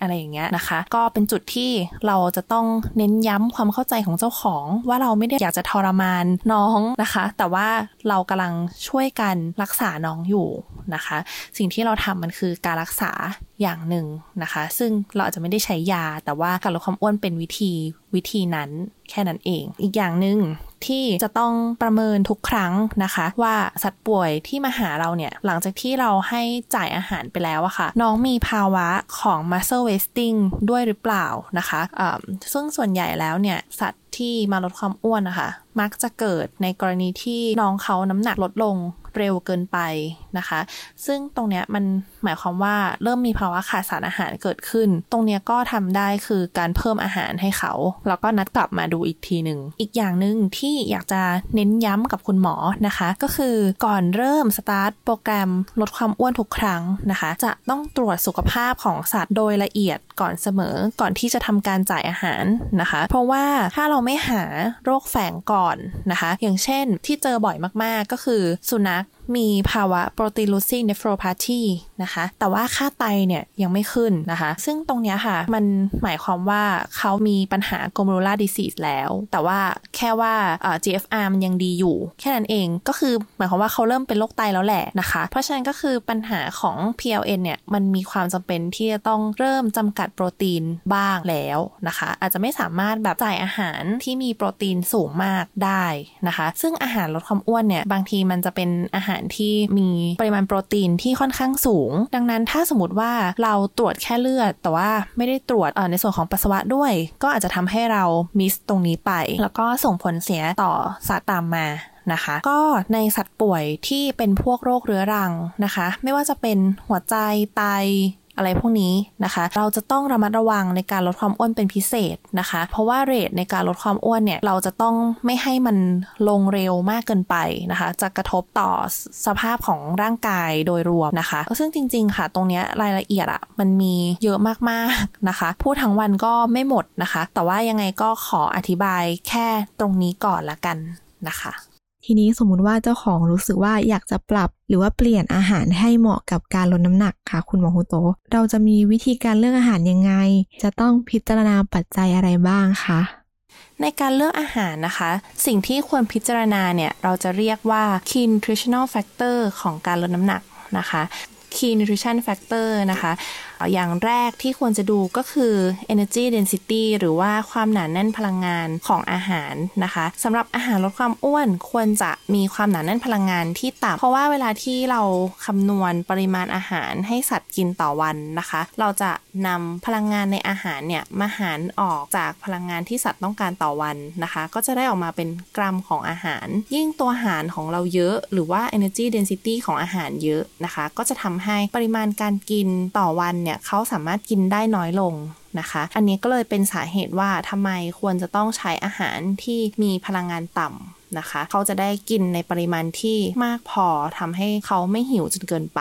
อะไรอย่างเงี้ยนะคะ ก็เป็นจุดที่เราจะต้องเน้นย้ำความเข้าใจของเจ้าของ ว่าเราไม่ได้อยากจะทรมานน้องนะคะ แต่ว่าเรากำลังช่วยกันรักษาน้องอยู่นะคะ สิ่งที่เราทำมันคือการรักษาอย่างหนึ่งนะคะ ซึ่งเราอาจจะไม่ได้ใช้ยา แต่ว่าการลดความอ้วนเป็นวิธีวิธีนั้นแค่นั้นเอง อีกอย่างหนึ่ง ที่จะต้องประเมินทุกครั้งนะคะ ว่าสัตว์ป่วยที่มาหาเราเนี่ย หลังจากที่เราให้จ่ายอาหารไปแล้วอะค่ะ น้องมีภาวะของ muscle wasting ด้วยหรือเปล่านะคะะซึ่งส่วนใหญ่แล้วเนี่ย สัตว์ที่มาลดความอ้วนนะคะมักจะเกิดในกรณีที่น้องเขาน้ำหนักลดลงเร็วเกินไปนะคะ ซึ่งตรงเนี้ยมัน หมายความว่าเริ่มมีภาวะขาดสารอาหารเกิดขึ้น ตรงเนี้ยก็ทำได้คือการเพิ่มอาหารให้เขา แล้วก็นัดกลับมาดูอีกทีหนึ่ง อีกอย่างหนึ่งที่อยากจะเน้นย้ำกับคุณหมอนะคะ ก็คือก่อนเริ่มสตาร์ทโปรแกรมลดความอ้วนทุกครั้งนะคะ จะต้องตรวจสุขภาพของสัตว์โดยละเอียดก่อนเสมอก่อนที่จะทำการจ่ายอาหารนะคะ เพราะว่าถ้าเราไม่หาโรคแฝงก่อนนะคะ อย่างเช่นที่เจอบ่อยมากๆก็คือสุนัข มีภาวะโปรตีนลูซิงเนฟโรพาธีนะคะ แต่ว่าค่าไตเนี่ยยังไม่ขึ้นนะคะ ซึ่งตรงนี้ค่ะ มันหมายความว่าเขามีปัญหาโกลเม r ล l ดิซีสแล้ว แต่ว่าแค่ว่า GFR มันยังดีอยู่ แค่นั้นเองก็คือหมายความว่าเขาเริ่มเป็นโรคไตแล้วแหละนะคะ เพราะฉะนั้นก็คือปัญหาของ PLN เนี่ยมันมีความจำเป็นที่จะต้องเริ่มจำกัดโปรตีนบ้างแล้วนะคะ อาจจะไม่สามารถแบบจ่ายอาหารที่มีโปรตีนสูงมากได้นะคะ ซึ่งอาหารลดความอ้วนเนี่ยบางทีมันจะเป็นอาหารารที่มีปริมาณโปรตีนที่ค่อนข้างสูง ดังนั้นถ้าสมมติว่าเราตรวจแค่เลือด แต่ว่าไม่ได้ตรวจในส่วนของปัสสาวะด้วย ก็อาจจะทำให้เรามิสตรงนี้ไป แล้วก็ส่งผลเสียต่อสัตว์ตามมานะคะก็ในสัตว์ป่วยที่เป็นพวกโรคเรื้อรังนะคะ ไม่ว่าจะเป็นหัวใจไต อะไรพวกนี้นะคะ เราจะต้องระมัดระวังในการลดความอ้วนเป็นพิเศษนะคะ เพราะว่าเรทในการลดความอ้วนเนี่ยเราจะต้องไม่ให้มันลงเร็วมากเกินไปนะคะ จะกระทบต่อสภาพของร่างกายโดยรวมนะคะ ซึ่งจริง ๆ ค่ะ ตรงนี้รายละเอียดอะมันมีเยอะมากๆนะคะ พูดทั้งวันก็ไม่หมดนะคะ แต่ว่ายังไงก็ขออธิบายแค่ตรงนี้ก่อนละกันนะคะ
ทีนี้สมมุติว่าเจ้าของรู้สึกว่าอยากจะปรับ หรือว่าเปลี่ยนอาหารให้เหมาะกับการลดน้ำหนักค่ะ คุณหมอโฮโต เราจะมีวิธีการเลือกอาหารยังไง จะต้องพิจารณาปัจจัยอะไรบ้างคะ
ในการเลือกอาหารนะคะ สิ่งที่ควรพิจารณาเนี่ย เราจะเรียกว่า key nutritional factor ของการลดน้ำหนักนะคะ key nutrition factor นะคะ อย่างแรกที่ควรจะดูก็คือ energy density หรือว่าความหนาแน่นพลังงานของอาหารนะคะสำหรับอาหารลดความอ้วนควรจะมีความหนาแน่นพลังงานที่ต่ำเพราะว่าเวลาที่เราคำนวณปริมาณอาหารให้สัตว์กินต่อวันนะคะ เราจะนำพลังงานในอาหารเนี่ยมาหารออกจากพลังงานที่สัตว์ต้องการต่อวันนะคะ ก็จะได้ออกมาเป็นกรัมของอาหาร ยิ่งตัวอาหารของเราเยอะหรือว่า energy density ของอาหารเยอะนะคะ ก็จะทำให้ปริมาณการกินต่อวันเนี่ยเขาสามารถกินได้น้อยลงนะคะ อันนี้ก็เลยเป็นสาเหตุว่าทำไมควรจะต้องใช้อาหารที่มีพลังงานต่ำนะคะ เขาจะได้กินในปริมาณที่มากพอทำให้เขาไม่หิวจนเกินไป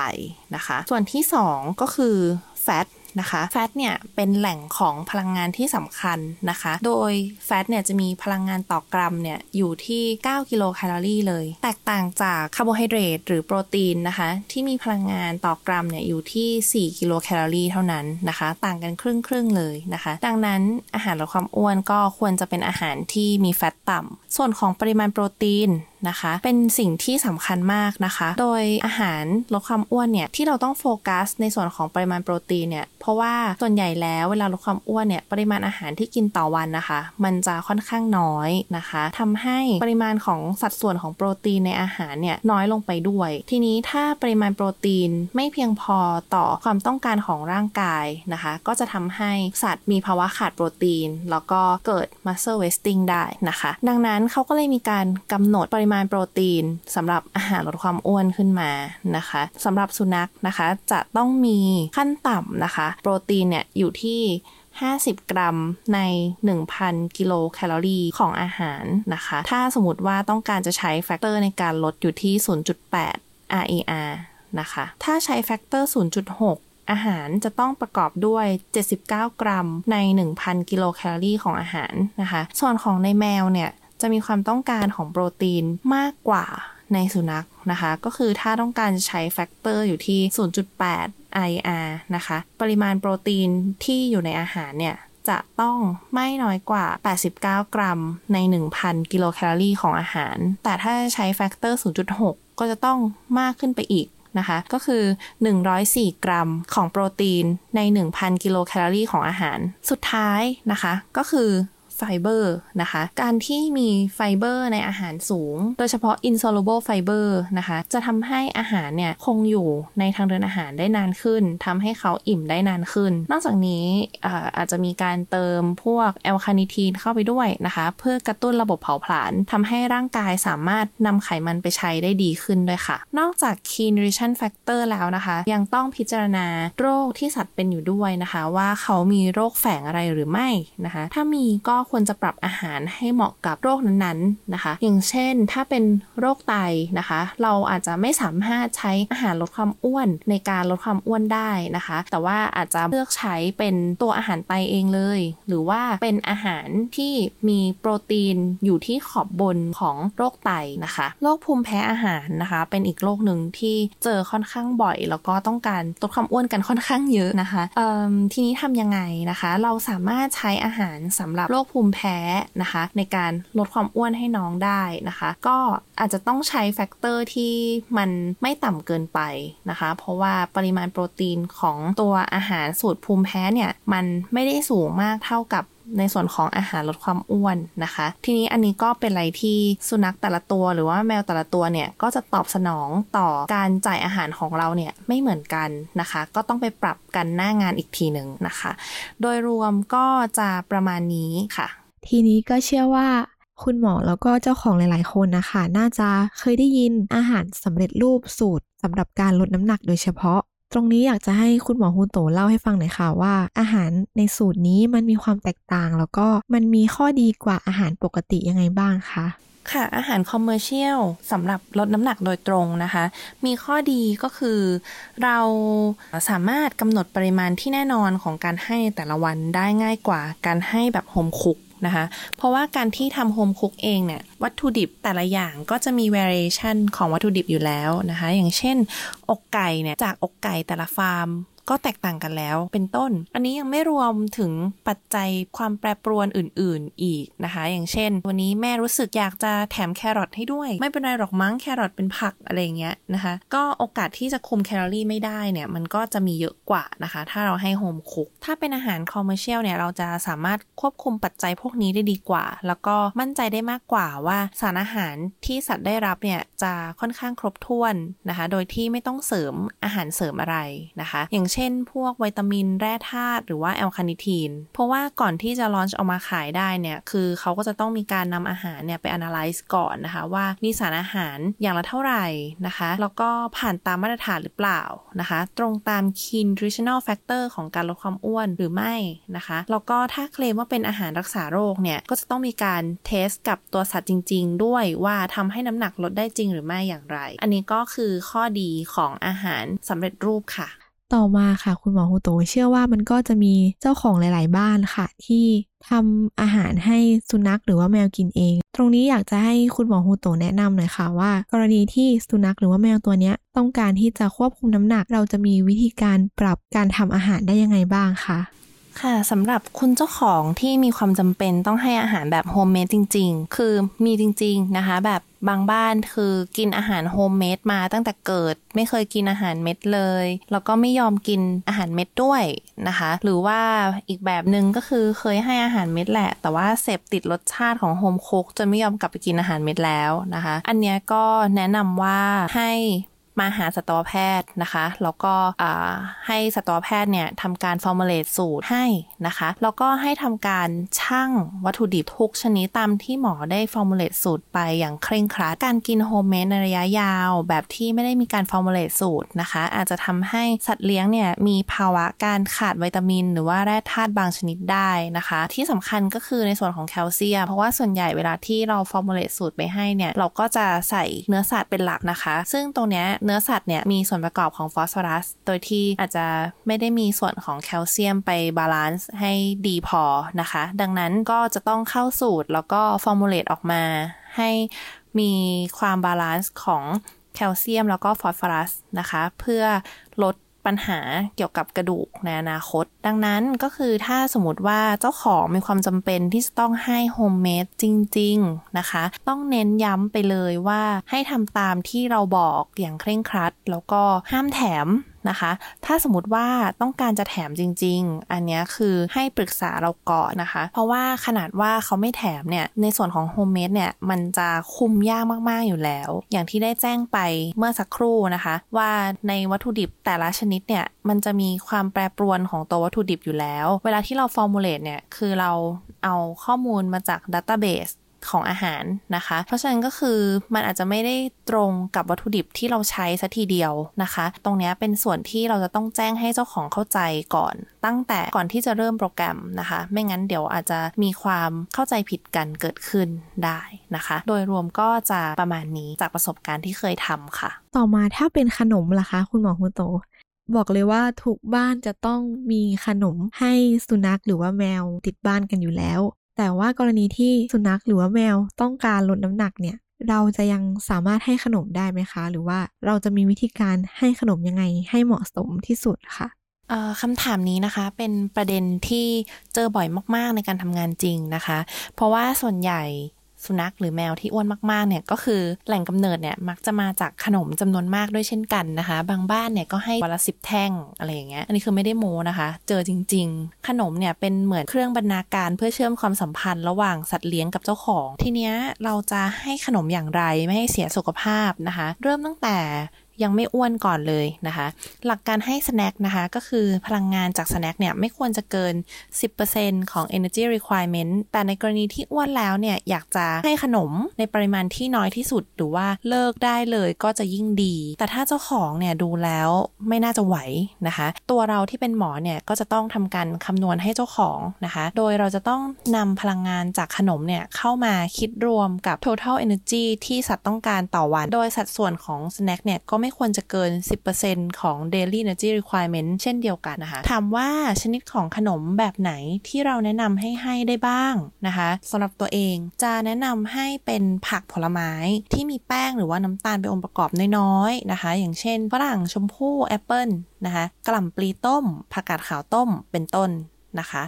นะคะ ส่วนที่ 2 ก็คือแฟต นะคะแฟตเนี่ยเป็นแหล่งของพลังงานที่สำคัญนะคะ โดย fat เนี่ยจะมีพลังงานต่อกรัมเนี่ยอยู่ที่ 9 กิโลแคลอรี่เลย แตกต่างจากคาร์โบไฮเดรตหรือโปรตีนนะคะ ที่มีพลังงานต่อกรัมเนี่ยอยู่ที่ 4 กิโลแคลอรี่เท่านั้นนะคะ ต่างกันครึ่งครึ่งเลยนะคะ ดังนั้นอาหารลดความอ้วนก็ควรจะเป็นอาหารที่มี fat ต่ำส่วนของปริมาณโปรตีน นะคะ เป็นสิ่งที่สำคัญมากนะคะ โดยอาหารลดความอ้วนเนี่ยที่เราต้องโฟกัส ในส่วนของปริมาณโปรตีนเนี่ยเพราะว่าส่วนใหญ่แล้วเวลาลดความอ้วนเนี่ยปริมาณอาหารที่กินต่อวันนะคะ มันจะค่อนข้างน้อยนะคะทำให้ปริมาณของสัดส่วนของโปรตีนในอาหารเนี่ยน้อยลงไปด้วย ทีนี้ถ้าปริมาณโปรตีนไม่เพียงพอต่อความต้องการของร่างกายนะคะ ก็จะทำให้สัตว์มีภาวะขาดโปรตีน แล้วก็เกิด muscle wasting ได้นะคะ ดังนั้นเขาก็เลยมีการกำหนดปริมาณโปรตีนสำหรับอาหารลดความอ้วนขึ้นมานะคะสำหรับสุนัขนะคะจะต้องมีขั้นต่ำนะคะ โปรตีนเนี่ยอยู่ที่50 กรัมใน 1,000 กิโลแคลอรี่ของอาหารนะคะ ถ้าสมมติว่าต้องการจะใช้ factor ในการลดอยู่ที่ 0.8 RER นะคะ ถ้าใช้ factor 0.6 อาหารจะต้องประกอบด้วย 79 กรัมใน 1,000 กิโลแคลอรี่ของอาหารนะคะ ส่วนของในแมวเนี่ย จะมีความต้องการของโปรตีนมากกว่าในสุนัขนะคะ ก็คือถ้าต้องการใช้ factor อยู่ที่ 0.8 RER นะคะ ปริมาณโปรตีนที่อยู่ในอาหารเนี่ยจะต้องไม่น้อยกว่า 89 กรัมใน 1,000 กิโลแคลอรี่ของอาหาร แต่ถ้าใช้ factor 0.6 ก็จะต้องมากขึ้นไปอีกนะคะ ก็คือ 104 กรัมของโปรตีนใน 1,000 กิโลแคลอรี่ของอาหาร สุดท้ายนะคะ ก็คือ ไฟเบอร์นะคะ การที่มีไฟเบอร์ในอาหารสูง โดยเฉพาะ insoluble fiber นะคะ จะทำให้อาหารเนี่ยคงอยู่ในทางเดินอาหารได้นานขึ้น ทำให้เขาอิ่มได้นานขึ้น นอกจากนี้อาอาจจะมีการเติมพวก L-carnitine เข้าไปด้วยนะคะ เพื่อกระตุ้นระบบเผาผลาญทำให้ร่างกายสามารถนำไขมันไปใช้ได้ดีขึ้นด้วยค่ะ นอกจาก key nutrition factor แล้วนะคะ ยังต้องพิจารณาโรคที่สัตว์เป็นอยู่ด้วยนะคะ ว่าเขามีโรคแฝงอะไรหรือไม่นะคะ ถ้ามีก็คควรจะปรับอาหารให้เหมาะกับโรคนั้นๆนะคะ อย่างเช่นถ้าเป็นโรคไตนะคะ เราอาจจะไม่สามารถใช้อาหารลดความอ้วนในการลดความอ้วนได้นะคะ แต่ว่าอาจจะเลือกใช้เป็นตัวอาหารไตเองเลย หรือว่าเป็นอาหารที่มีโปรตีนอยู่ที่ขอบบนของโรคไตนะคะโรคภูมิแพ้อาหารนะคะ เป็นอีกโรคหนึ่งที่เจอค่อนข้างบ่อย แล้วก็ต้องการลดความอ้วนกันค่อนข้างเยอะนะคะทีนี้ทำยังไงนะคะ เราสามารถใช้อาหารสำหรับโรคภูมิแพ้นะคะ ในการลดความอ้วนให้น้องได้นะคะ ก็อาจจะต้องใช้ factor ที่มันไม่ต่ำเกินไปนะคะ เพราะว่าปริมาณโปรตีนของตัวอาหารสูตรภูมิแพ้เนี่ย มันไม่ได้สูงมากเท่ากับ ในส่วนของอาหารลดความอ้วนนะคะ ทีนี้อันนี้ก็เป็นอะไรที่สุนัขแต่ละตัวหรือว่าแมวแต่ละตัวเนี่ยก็จะตอบสนองต่อการจ่ายอาหารของเราเนี่ยไม่เหมือนกันนะคะ ก็ต้องไปปรับกันหน้างานอีกทีหนึ่งนะคะ โดยรวมก็จะประมาณนี้ค่ะ
ทีนี้ก็เชื่อว่าคุณหมอแล้วก็เจ้าของหลายๆ คนนะคะ น่าจะเคยได้ยินอาหารสำเร็จรูปสูตรสำหรับการลดน้ำหนักโดยเฉพาะ ตรงนี้อยากจะให้คุณหมอฮูโตเล่าให้ฟังหน่อยค่ะว่า อาหารในสูตรนี้มันมีความแตกต่าง แล้วก็มันมีข้อดีกว่าอาหารปกติยังไงบ้างคะ
ค่ะอาหาร commercial สำหรับลดน้ำหนักโดยตรงนะคะ มีข้อดีก็คือเราสามารถกำหนดปริมาณที่แน่นอนของการให้แต่ละวันได้ง่ายกว่าการให้แบบ home cook นะคะ เพราะว่าการที่ทำ home cook เองเนี่ยวัตถุดิบแต่ละอย่างก็จะมี variation ของวัตถุดิบอยู่แล้วนะคะ อย่างเช่น อกไก่เนี่ยจากอกไก่แต่ละฟาร์ม ก็แตกต่างกันแล้วเป็นต้น อันนี้ยังไม่รวมถึงปัจจัยความแปรปรวนอื่น ๆ อีกนะคะ อย่างเช่น วันนี้แม่รู้สึกอยากจะแถมแครอทให้ด้วย ไม่เป็นไรหรอกมั้งแครอทเป็นผักอะไรเงี้ยนะคะ ก็โอกาสที่จะคุมแคลอรี่ไม่ได้เนี่ย มันก็จะมีเยอะกว่านะคะ ถ้าเราให้ home cook ถ้าเป็นอาหาร commercial เนี่ยเราจะสามารถควบคุมปัจจัยพวกนี้ได้ดีกว่า แล้วก็มั่นใจได้มากกว่าว่าสารอาหารที่สัตว์ได้รับเนี่ยจะค่อนข้างครบถ้วนนะคะ โดยที่ไม่ต้องเสริมอาหารเสริมอะไรนะคะ อย่างเช่น พวกวิตามินแร่ธาตุหรือว่า L-carnitine เพราะว่าก่อนที่จะ launch ออกมาขายได้เนี่ย คือเขาก็จะต้องมีการนำอาหารเนี่ยไป analyze ก่อนนะคะ ว่ามีสารอาหารอย่างละเท่าไหร่นะคะ แล้วก็ผ่านตามมาตรฐานหรือเปล่านะคะ ตรงตาม key nutritional factor ของการลดความอ้วนหรือไม่นะคะ แล้วก็ถ้าเคลมว่าเป็นอาหารรักษาโรคเนี่ย ก็จะต้องมีการ test กับตัวสัตว์จริง ๆ ด้วยว่าทำให้น้ำหนักลดได้จริงหรือไม่อย่างไร อันนี้ก็คือข้อดีของอาหารสำเร็จรูปค่ะ
ต่อมาค่ะ คุณหมอฮูโตเชื่อว่ามันก็จะมีเจ้าของหลาย ๆ บ้านค่ะ ที่ทำอาหารให้สุนัขหรือว่าแมวกินเอง ตรงนี้อยากจะให้คุณหมอฮูโตแนะนำหน่อยค่ะว่า กรณีที่สุนัขหรือว่าแมวตัวนี้ต้องการที่จะควบคุมน้ำหนักเราจะมีวิธีการปรับการทำอาหารได้ยังไงบ้างคะ
ค่ะสำหรับคุณเจ้าของที่มีความจำเป็นต้องให้อาหารแบบ homemade จริง ๆ คือมีจริง ๆ นะคะ แบบบางบ้านคือกินอาหาร homemade มาตั้งแต่เกิด ไม่เคยกินอาหารเม็ดเลย แล้วก็ไม่ยอมกินอาหารเม็ดด้วยนะคะ หรือว่าอีกแบบหนึ่งก็คือเคยให้อาหารเม็ดแหละ แต่ว่าเสพติดรสชาติของ home cook จนไม่ยอมกลับไปกินอาหารเม็ดแล้วนะคะ อันเนี้ยก็แนะนำว่าให้ มาหาสัตวแพทย์นะคะ แล้วก็ให้สัตวแพทย์เนี่ยทำการ formulate สูตรให้นะคะ แล้วก็ให้ทำการชั่งวัตถุดิบทุกชนิดตามที่หมอได้ formulate สูตรไปอย่างเคร่งครัด การกิน homemade ในระยะยาว แบบที่ไม่ได้มีการ formulate สูตรนะคะ อาจจะทำให้สัตว์เลี้ยงเนี่ยมีภาวะการขาดวิตามิน หรือว่าแร่ธาตุบางชนิดได้นะคะ ที่สำคัญก็คือในส่วนของแคลเซียม เพราะว่าส่วนใหญ่เวลาที่เรา formulate สูตรไปให้เนี่ย เราก็จะใส่เนื้อสัตว์เป็นหลักนะคะ ซึ่งตรงเนี้ยเนื้อสัตว์เนี่ยมีส่วนประกอบของฟอสฟอรัส โดยที่อาจจะไม่ได้มีส่วนของแคลเซียมไป balance ให้ดีพอนะคะ ดังนั้นก็จะต้องเข้าสูตรแล้วก็ formulate ออกมา ให้มีความ balance ของแคลเซียมแล้วก็ฟอสฟอรัสนะคะ เพื่อลด ปัญหาเกี่ยวกับกระดูกในอนาคต ดังนั้นก็คือถ้าสมมติว่าเจ้าของมีความจำเป็นที่จะต้องให้ homemade จริง ๆ นะคะ ต้องเน้นย้ำไปเลยว่าให้ทำตามที่เราบอกอย่างเคร่งครัด แล้วก็ห้ามแถม นะคะ ถ้าสมมติว่าต้องการจะแถมจริง ๆ อันนี้คือให้ปรึกษาเราก่อนนะคะ เพราะว่าขนาดว่าเขาไม่แถมเนี่ย ในส่วนของ homemade เนี่ย มันจะคุมยากมาก ๆ อยู่แล้ว อย่างที่ได้แจ้งไปเมื่อสักครู่นะคะ ว่าในวัตถุดิบแต่ละชนิดเนี่ย มันจะมีความแปรปรวนของตัววัตถุดิบอยู่แล้ว เวลาที่เรา formulate เนี่ย คือเราเอาข้อมูลมาจาก database ของอาหารนะคะ เพราะฉะนั้นก็คือมันอาจจะไม่ได้ตรงกับวัตถุดิบที่เราใช้สัทีเดียวนะคะ ตรงนี้เป็นส่วนที่เราจะต้องแจ้งให้เจ้าของเข้าใจก่อน ตั้งแต่ก่อนที่จะเริ่มโปรแกรมนะคะ ไม่งั้นเดี๋ยวอาจจะมีความเข้าใจผิดกันเกิดขึ้นได้นะคะ โดยรวมก็จะประมาณนี้จากประสบการณ์ที่เคยทำค่ะ
ต่อมาถ้าเป็นขนมล่ะคะ คุณหมอคุณโตบอกเลยว่าทุกบ้านจะต้องมีขนมให้สุนัขหรือว่าแมวติดบ้านกันอยู่แล้ว แต่ว่ากรณีที่สุนัขหรือว่าแมวต้องการลดน้ำหนักเนี่ย เราจะยังสามารถให้ขนมได้ไหมคะ หรือว่าเราจะมีวิธีการให้ขนมยังไงให้เหมาะสมที่สุดคะ
คำถามนี้นะคะเป็นประเด็นที่เจอบ่อยมาก ๆ ในการทำงานจริงนะคะ เพราะว่าส่วนใหญ่ สุนัขหรือแมวที่อ้วนมากๆเนี่ยก็คือแหล่งกำเนิดเนี่ยมักจะมาจากขนมจำนวนมากด้วยเช่นกันนะคะ บางบ้านเนี่ยก็ให้วันละสิบแท่งอะไรอย่างเงี้ยอันนี้คือไม่ได้โมนะคะ เจอจริง ๆ ขนมเนี่ยเป็นเหมือนเครื่องบรรณาการเพื่อเชื่อมความสัมพันธ์ระหว่างสัตว์เลี้ยงกับเจ้าของ ทีเนี้ยเราจะให้ขนมอย่างไรไม่ให้เสียสุขภาพนะคะ เริ่มตั้งแต่ ยังไม่อ้วนก่อนเลยนะคะ หลักการให้สแน็คนะคะ ก็คือพลังงานจากสแน็คเนี่ยไม่ควรจะเกิน 10%ของ energy requirement แต่ในกรณีที่อ้วนแล้วเนี่ย อยากจะให้ขนมในปริมาณที่น้อยที่สุด หรือว่าเลิกได้เลยก็จะยิ่งดี แต่ถ้าเจ้าของเนี่ยดูแล้วไม่น่าจะไหวนะคะ ตัวเราที่เป็นหมอเนี่ย ก็จะต้องทำการคำนวณให้เจ้าของนะคะ โดยเราจะต้องนำพลังงานจากขนมเนี่ยเข้ามาคิดรวมกับ total energy ที่สัตว์ต้องการต่อวัน โดยสัดส่วนของสแน็คเนี่ยก็ไม่ควรจะเกิน 10%ของ daily energy requirement เช่นเดียวกันนะคะ ถามว่าชนิดของขนมแบบไหนที่เราแนะนำให้ให้ได้บ้างนะคะสำหรับตัวเองจะแนะนำให้เป็นผักผลไม้ที่มีแป้งหรือว่าน้ำตาลเป็นองค์ประกอบน้อยๆนะคะ อย่างเช่นฝรั่งชมพู่แอปเปิลนะคะกล่ำปลีต้มผักกาดขาวต้มเป็นต้น นะคะ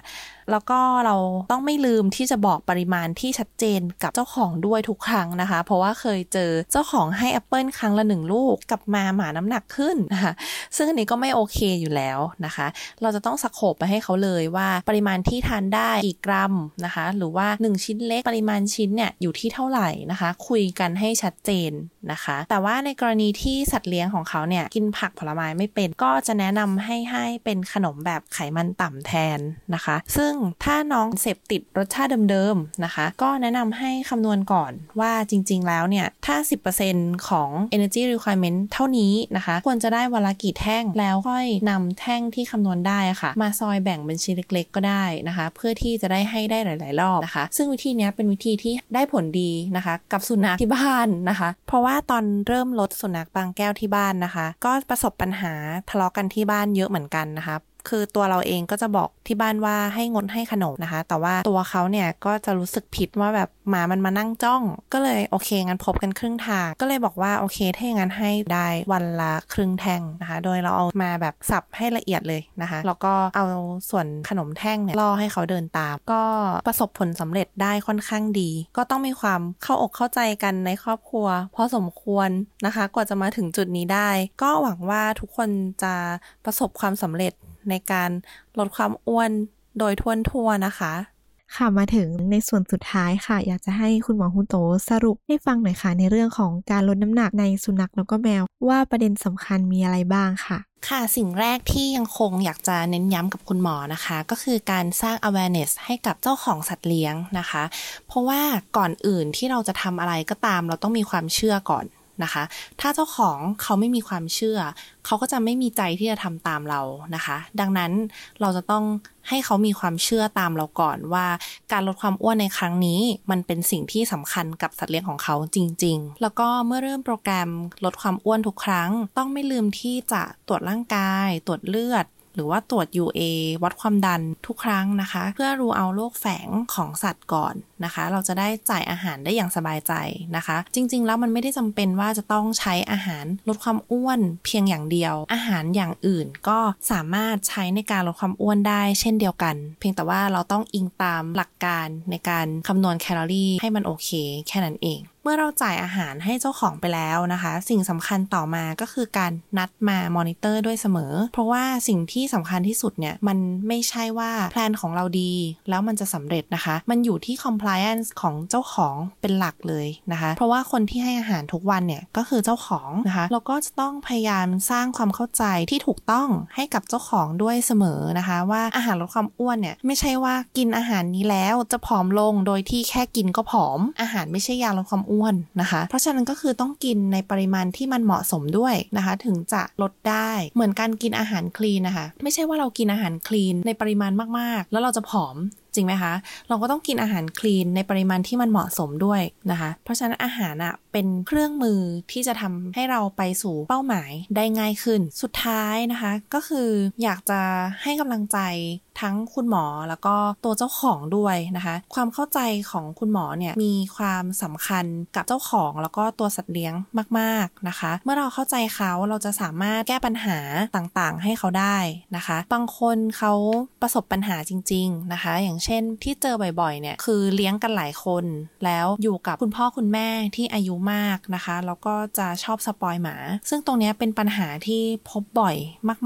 แล้วก็เราต้องไม่ลืมที่จะบอกปริมาณที่ชัดเจนกับเจ้าของด้วยทุกครั้งนะคะ เพราะว่าเคยเจอเจ้าของให้แอปเปิลครั้งละหนึ่งลูกกลับมาหมาน้ำหนักขึ้นนะคะซึ่งอันนี้ก็ไม่โอเคอยู่แล้วนะคะ เราจะต้องสโคบไปให้เขาเลยว่าปริมาณที่ทานได้กี่กรัมนะคะ หรือว่า 1 ชิ้นเล็กปริมาณชิ้นเนี่ยอยู่ที่เท่าไหร่นะคะ คุยกันให้ชัดเจนนะคะ แต่ว่าในกรณีที่สัตว์เลี้ยงของเขาเนี่ยกินผักผลไม้ไม่เป็น ก็จะแนะนำให้ให้เป็นขนมแบบไขมันต่ำแทนนะคะ ซึ่งถ้าน้องเสพติดรสชาติเดิมๆนะคะ ก็แนะนำให้คำนวณก่อนว่าจริงๆแล้วเนี่ยถ้า 10%ของ energy requirement เท่านี้นะคะ ควรจะได้วันละกี่แท่งแล้วค่อยนำแท่งที่คำนวณได้ค่ะ มาซอยแบ่งเป็นชิ้นเล็กๆ ก็ได้นะคะ เพื่อที่จะได้ให้ได้หลาย ๆ รอบนะคะ ซึ่งวิธีนี้เป็นวิธีที่ได้ผลดีนะคะ กับสุนัขที่บ้านนะคะ เพราะว่าตอนเริ่มลดสุนัขบางแก้วที่บ้านนะคะ ก็ประสบปัญหาทะเลาะกันที่บ้านเยอะเหมือนกันนะคะ คือตัวเราเองก็จะบอกที่บ้านว่าให้งดให้ขนมนะคะ แต่ว่าตัวเขาเนี่ยก็จะรู้สึกผิดว่าแบบหมามันมานั่งจ้อง ก็เลยโอเคงั้นพบกันครึ่งทาง ก็เลยบอกว่าโอเคถ้าอย่างนั้นให้ได้วันละครึ่งแท่งนะคะ โดยเราเอามาแบบสับให้ละเอียดเลยนะคะ แล้วก็เอาส่วนขนมแท่งเนี่ยล่อให้เขาเดินตาม ก็ประสบผลสำเร็จได้ค่อนข้างดี ก็ต้องมีความเข้าอกเข้าใจกันในครอบครัวพอสมควรนะคะ กว่าจะมาถึงจุดนี้ได้ ก็หวังว่าทุกคนจะประสบความสำเร็จ ในการลดความอ้วนโดยทั่วทั่วนะคะ
ค่ะมาถึงในส่วนสุดท้ายค่ะ อยากจะให้คุณหมอฮุโตสรุปให้ฟังหน่อยค่ะ ในเรื่องของการลดน้ำหนักในสุนัขแล้วก็แมว ว่าประเด็นสำคัญมีอะไรบ้างค่ะ
ค่ะสิ่งแรกที่ยังคงอยากจะเน้นย้ำกับคุณหมอนะคะ ก็คือการสร้าง awareness ให้กับเจ้าของสัตว์เลี้ยงนะคะ เพราะว่าก่อนอื่นที่เราจะทำอะไรก็ตาม เราต้องมีความเชื่อก่อน นะคะ ถ้าเจ้าของเขาไม่มีความเชื่อ เขาก็จะไม่มีใจที่จะทำตามเรานะคะ ดังนั้นเราจะต้องให้เขามีความเชื่อตามเราก่อนว่าการลดความอ้วนในครั้งนี้ มันเป็นสิ่งที่สำคัญกับสัตว์เลี้ยงของเขาจริง ๆ แล้วก็เมื่อเริ่มโปรแกรมลดความอ้วนทุกครั้ง ต้องไม่ลืมที่จะตรวจร่างกาย ตรวจเลือดหรือว่าตรวจ UA วัดความดันทุกครั้งนะคะ เพื่อรู้เอาโรคแฝงของสัตว์ก่อนนะคะ เราจะได้จ่ายอาหารได้อย่างสบายใจนะคะ จริง ๆ แล้วมันไม่ได้จำเป็นว่าจะต้องใช้อาหารลดความอ้วนเพียงอย่างเดียว อาหารอย่างอื่นก็สามารถใช้ในการลดความอ้วนได้ เช่นเดียวกัน เพียงแต่ว่าเราต้องอิงตามหลักการในการคำนวณแคลอรี่ให้มันโอเค แค่นั้นเองเมื่อเราจ่ายอาหารให้เจ้าของไปแล้วนะคะ สิ่งสำคัญต่อมาก็คือการนัดมามอนิเตอร์ด้วยเสมอ เพราะว่าสิ่งที่สำคัญที่สุดเนี่ย มันไม่ใช่ว่าแพลนของเราดี แล้วมันจะสำเร็จนะคะ มันอยู่ที่ compliance ของเจ้าของเป็นหลักเลยนะคะ เพราะว่าคนที่ให้อาหารทุกวันเนี่ยก็คือเจ้าของนะคะเราก็จะต้องพยายามสร้างความเข้าใจที่ถูกต้องให้กับเจ้าของด้วยเสมอนะคะ ว่าอาหารลดความอ้วนเนี่ยไม่ใช่ว่ากินอาหารนี้แล้วจะผอมลงโดยที่แค่กินก็ผอม อาหารไม่ใช่ยาลดความอ้วนอ้วนนะคะ เพราะฉะนั้นก็คือต้องกินในปริมาณที่มันเหมาะสมด้วยนะคะ ถึงจะลดได้เหมือนการกินอาหารคลีนนะคะ ไม่ใช่ว่าเรากินอาหารคลีนในปริมาณมากๆ แล้วเราจะผอม จริงไหมคะ เราก็ต้องกินอาหารคลีนในปริมาณที่มันเหมาะสมด้วยนะคะ เพราะฉะนั้นอาหารอะเป็นเครื่องมือที่จะทำให้เราไปสู่เป้าหมายได้ง่ายขึ้น สุดท้ายนะคะ ก็คืออยากจะให้กำลังใจ ทั้งคุณหมอแล้วก็ตัวเจ้าของด้วยนะคะ ความเข้าใจของคุณหมอเนี่ยมีความสำคัญกับเจ้าของแล้วก็ตัวสัตว์เลี้ยงมากๆนะคะ เมื่อเราเข้าใจเขาเราจะสามารถแก้ปัญหาต่างๆ ให้เขาได้นะคะ บางคนเขาประสบปัญหาจริง ๆนะคะ อย่างเช่นที่เจอบ่อยๆเนี่ยคือเลี้ยงกันหลายคนแล้วอยู่กับคุณพ่อคุณแม่ที่อายุมากนะคะแล้วก็จะชอบสปอยหมา ซึ่งตรงนี้เป็นปัญหาที่พบบ่อย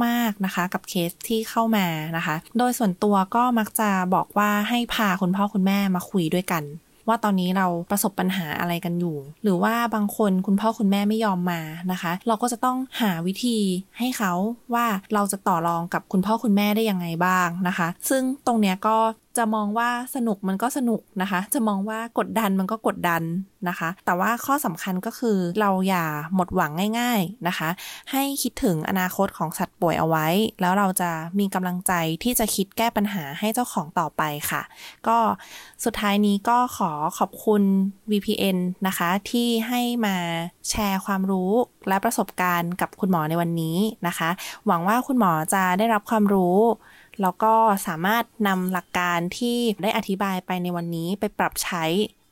มาก ๆนะคะ กับเคสที่เข้ามานะคะ โดยส่วนตัวก็มักจะบอกว่าให้พาคุณพ่อคุณแม่มาคุยด้วยกัน ว่าตอนนี้เราประสบปัญหาอะไรกันอยู่ หรือว่าบางคนคุณพ่อคุณแม่ไม่ยอมมานะคะ เราก็จะต้องหาวิธีให้เขาว่าเราจะต่อรองกับคุณพ่อคุณแม่ได้ยังไงบ้างนะคะ ซึ่งตรงเนี้ยก็จะมองว่าสนุกมันก็สนุกนะคะ จะมองว่ากดดันมันก็กดดันนะคะ แต่ว่าข้อสำคัญก็คือเราอย่าหมดหวังง่ายๆนะคะ ให้คิดถึงอนาคตของสัตว์ป่วยเอาไว้ แล้วเราจะมีกำลังใจที่จะคิดแก้ปัญหาให้เจ้าของต่อไปค่ะ ก็สุดท้ายนี้ก็ขอขอบคุณ VPN นะคะที่ให้มาแชร์ความรู้และประสบการณ์กับคุณหมอในวันนี้นะคะ หวังว่าคุณหมอจะได้รับความรู้ แล้วก็สามารถนำหลักการที่ได้อธิบายไปในวันนี้ไปปรับใช้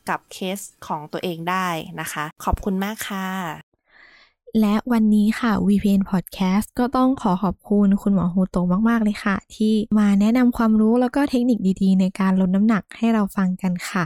กับเคสของตัวเองได้นะคะ ขอบคุณมากค่ะ
และวันนี้ค่ะ VPN Podcast ก็ต้องขอขอบคุณคุณหมอฮูโตมาก ๆ เลยค่ะ ที่มาแนะนำความรู้แล้วก็เทคนิคดี ๆ ในการลดน้ำหนักให้เราฟังกันค่ะ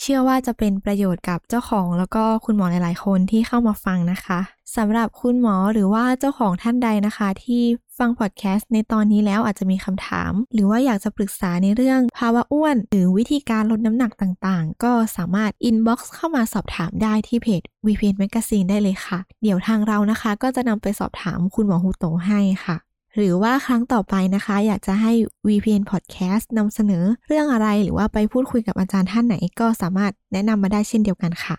เชื่อว่าจะเป็นประโยชน์กับเจ้าของแล้วก็คุณหมอหลาย ๆ คนที่เข้ามาฟังนะคะสำหรับคุณหมอหรือว่าเจ้าของท่านใดนะคะ ที่ฟังพอดแคสต์ในตอนนี้แล้วอาจจะมีคำถาม หรือว่าอยากจะปรึกษาในเรื่องภาวะอ้วน หรือวิธีการลดน้ำหนักต่างๆ ก็สามารถ inbox เข้ามาสอบถามได้ที่เพจ VPN Magazine ได้เลยค่ะ เดี๋ยวทางเรานะคะ ก็จะนำไปสอบถามคุณหมอฮูโตให้ค่ะ หรือว่าครั้งต่อไปนะคะ อยากจะให้ VPN Podcast นำเสนอเรื่องอะไรหรือว่าไปพูดคุยกับอาจารย์ท่านไหนก็สามารถแนะนำมาได้เช่นเดียวกันค่ะ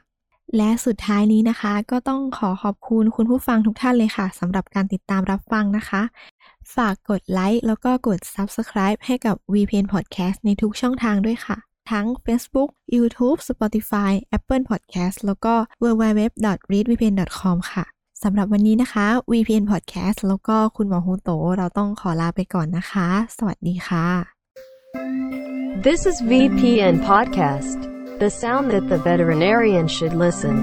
และสุดท้ายนี้นะคะ ก็ต้องขอขอบคุณคุณผู้ฟังทุกท่านเลยค่ะสำหรับการติดตามรับฟังนะคะ ฝากกดไลค์แล้วก็กด Subscribe ให้กับ VPN Podcast ในทุกช่องทางด้วยค่ะ ทั้ง Facebook YouTube Spotify Apple Podcast แล้วก็ www.readvpn.com ค่ะ สำหรับวันนี้นะคะ VPN Podcast แล้วก็คุณหมอฮูโต เราต้องขอลาไปก่อนนะคะ สวัสดีค่ะ
This is VPN Podcast, the sound that the veterinarian should listen.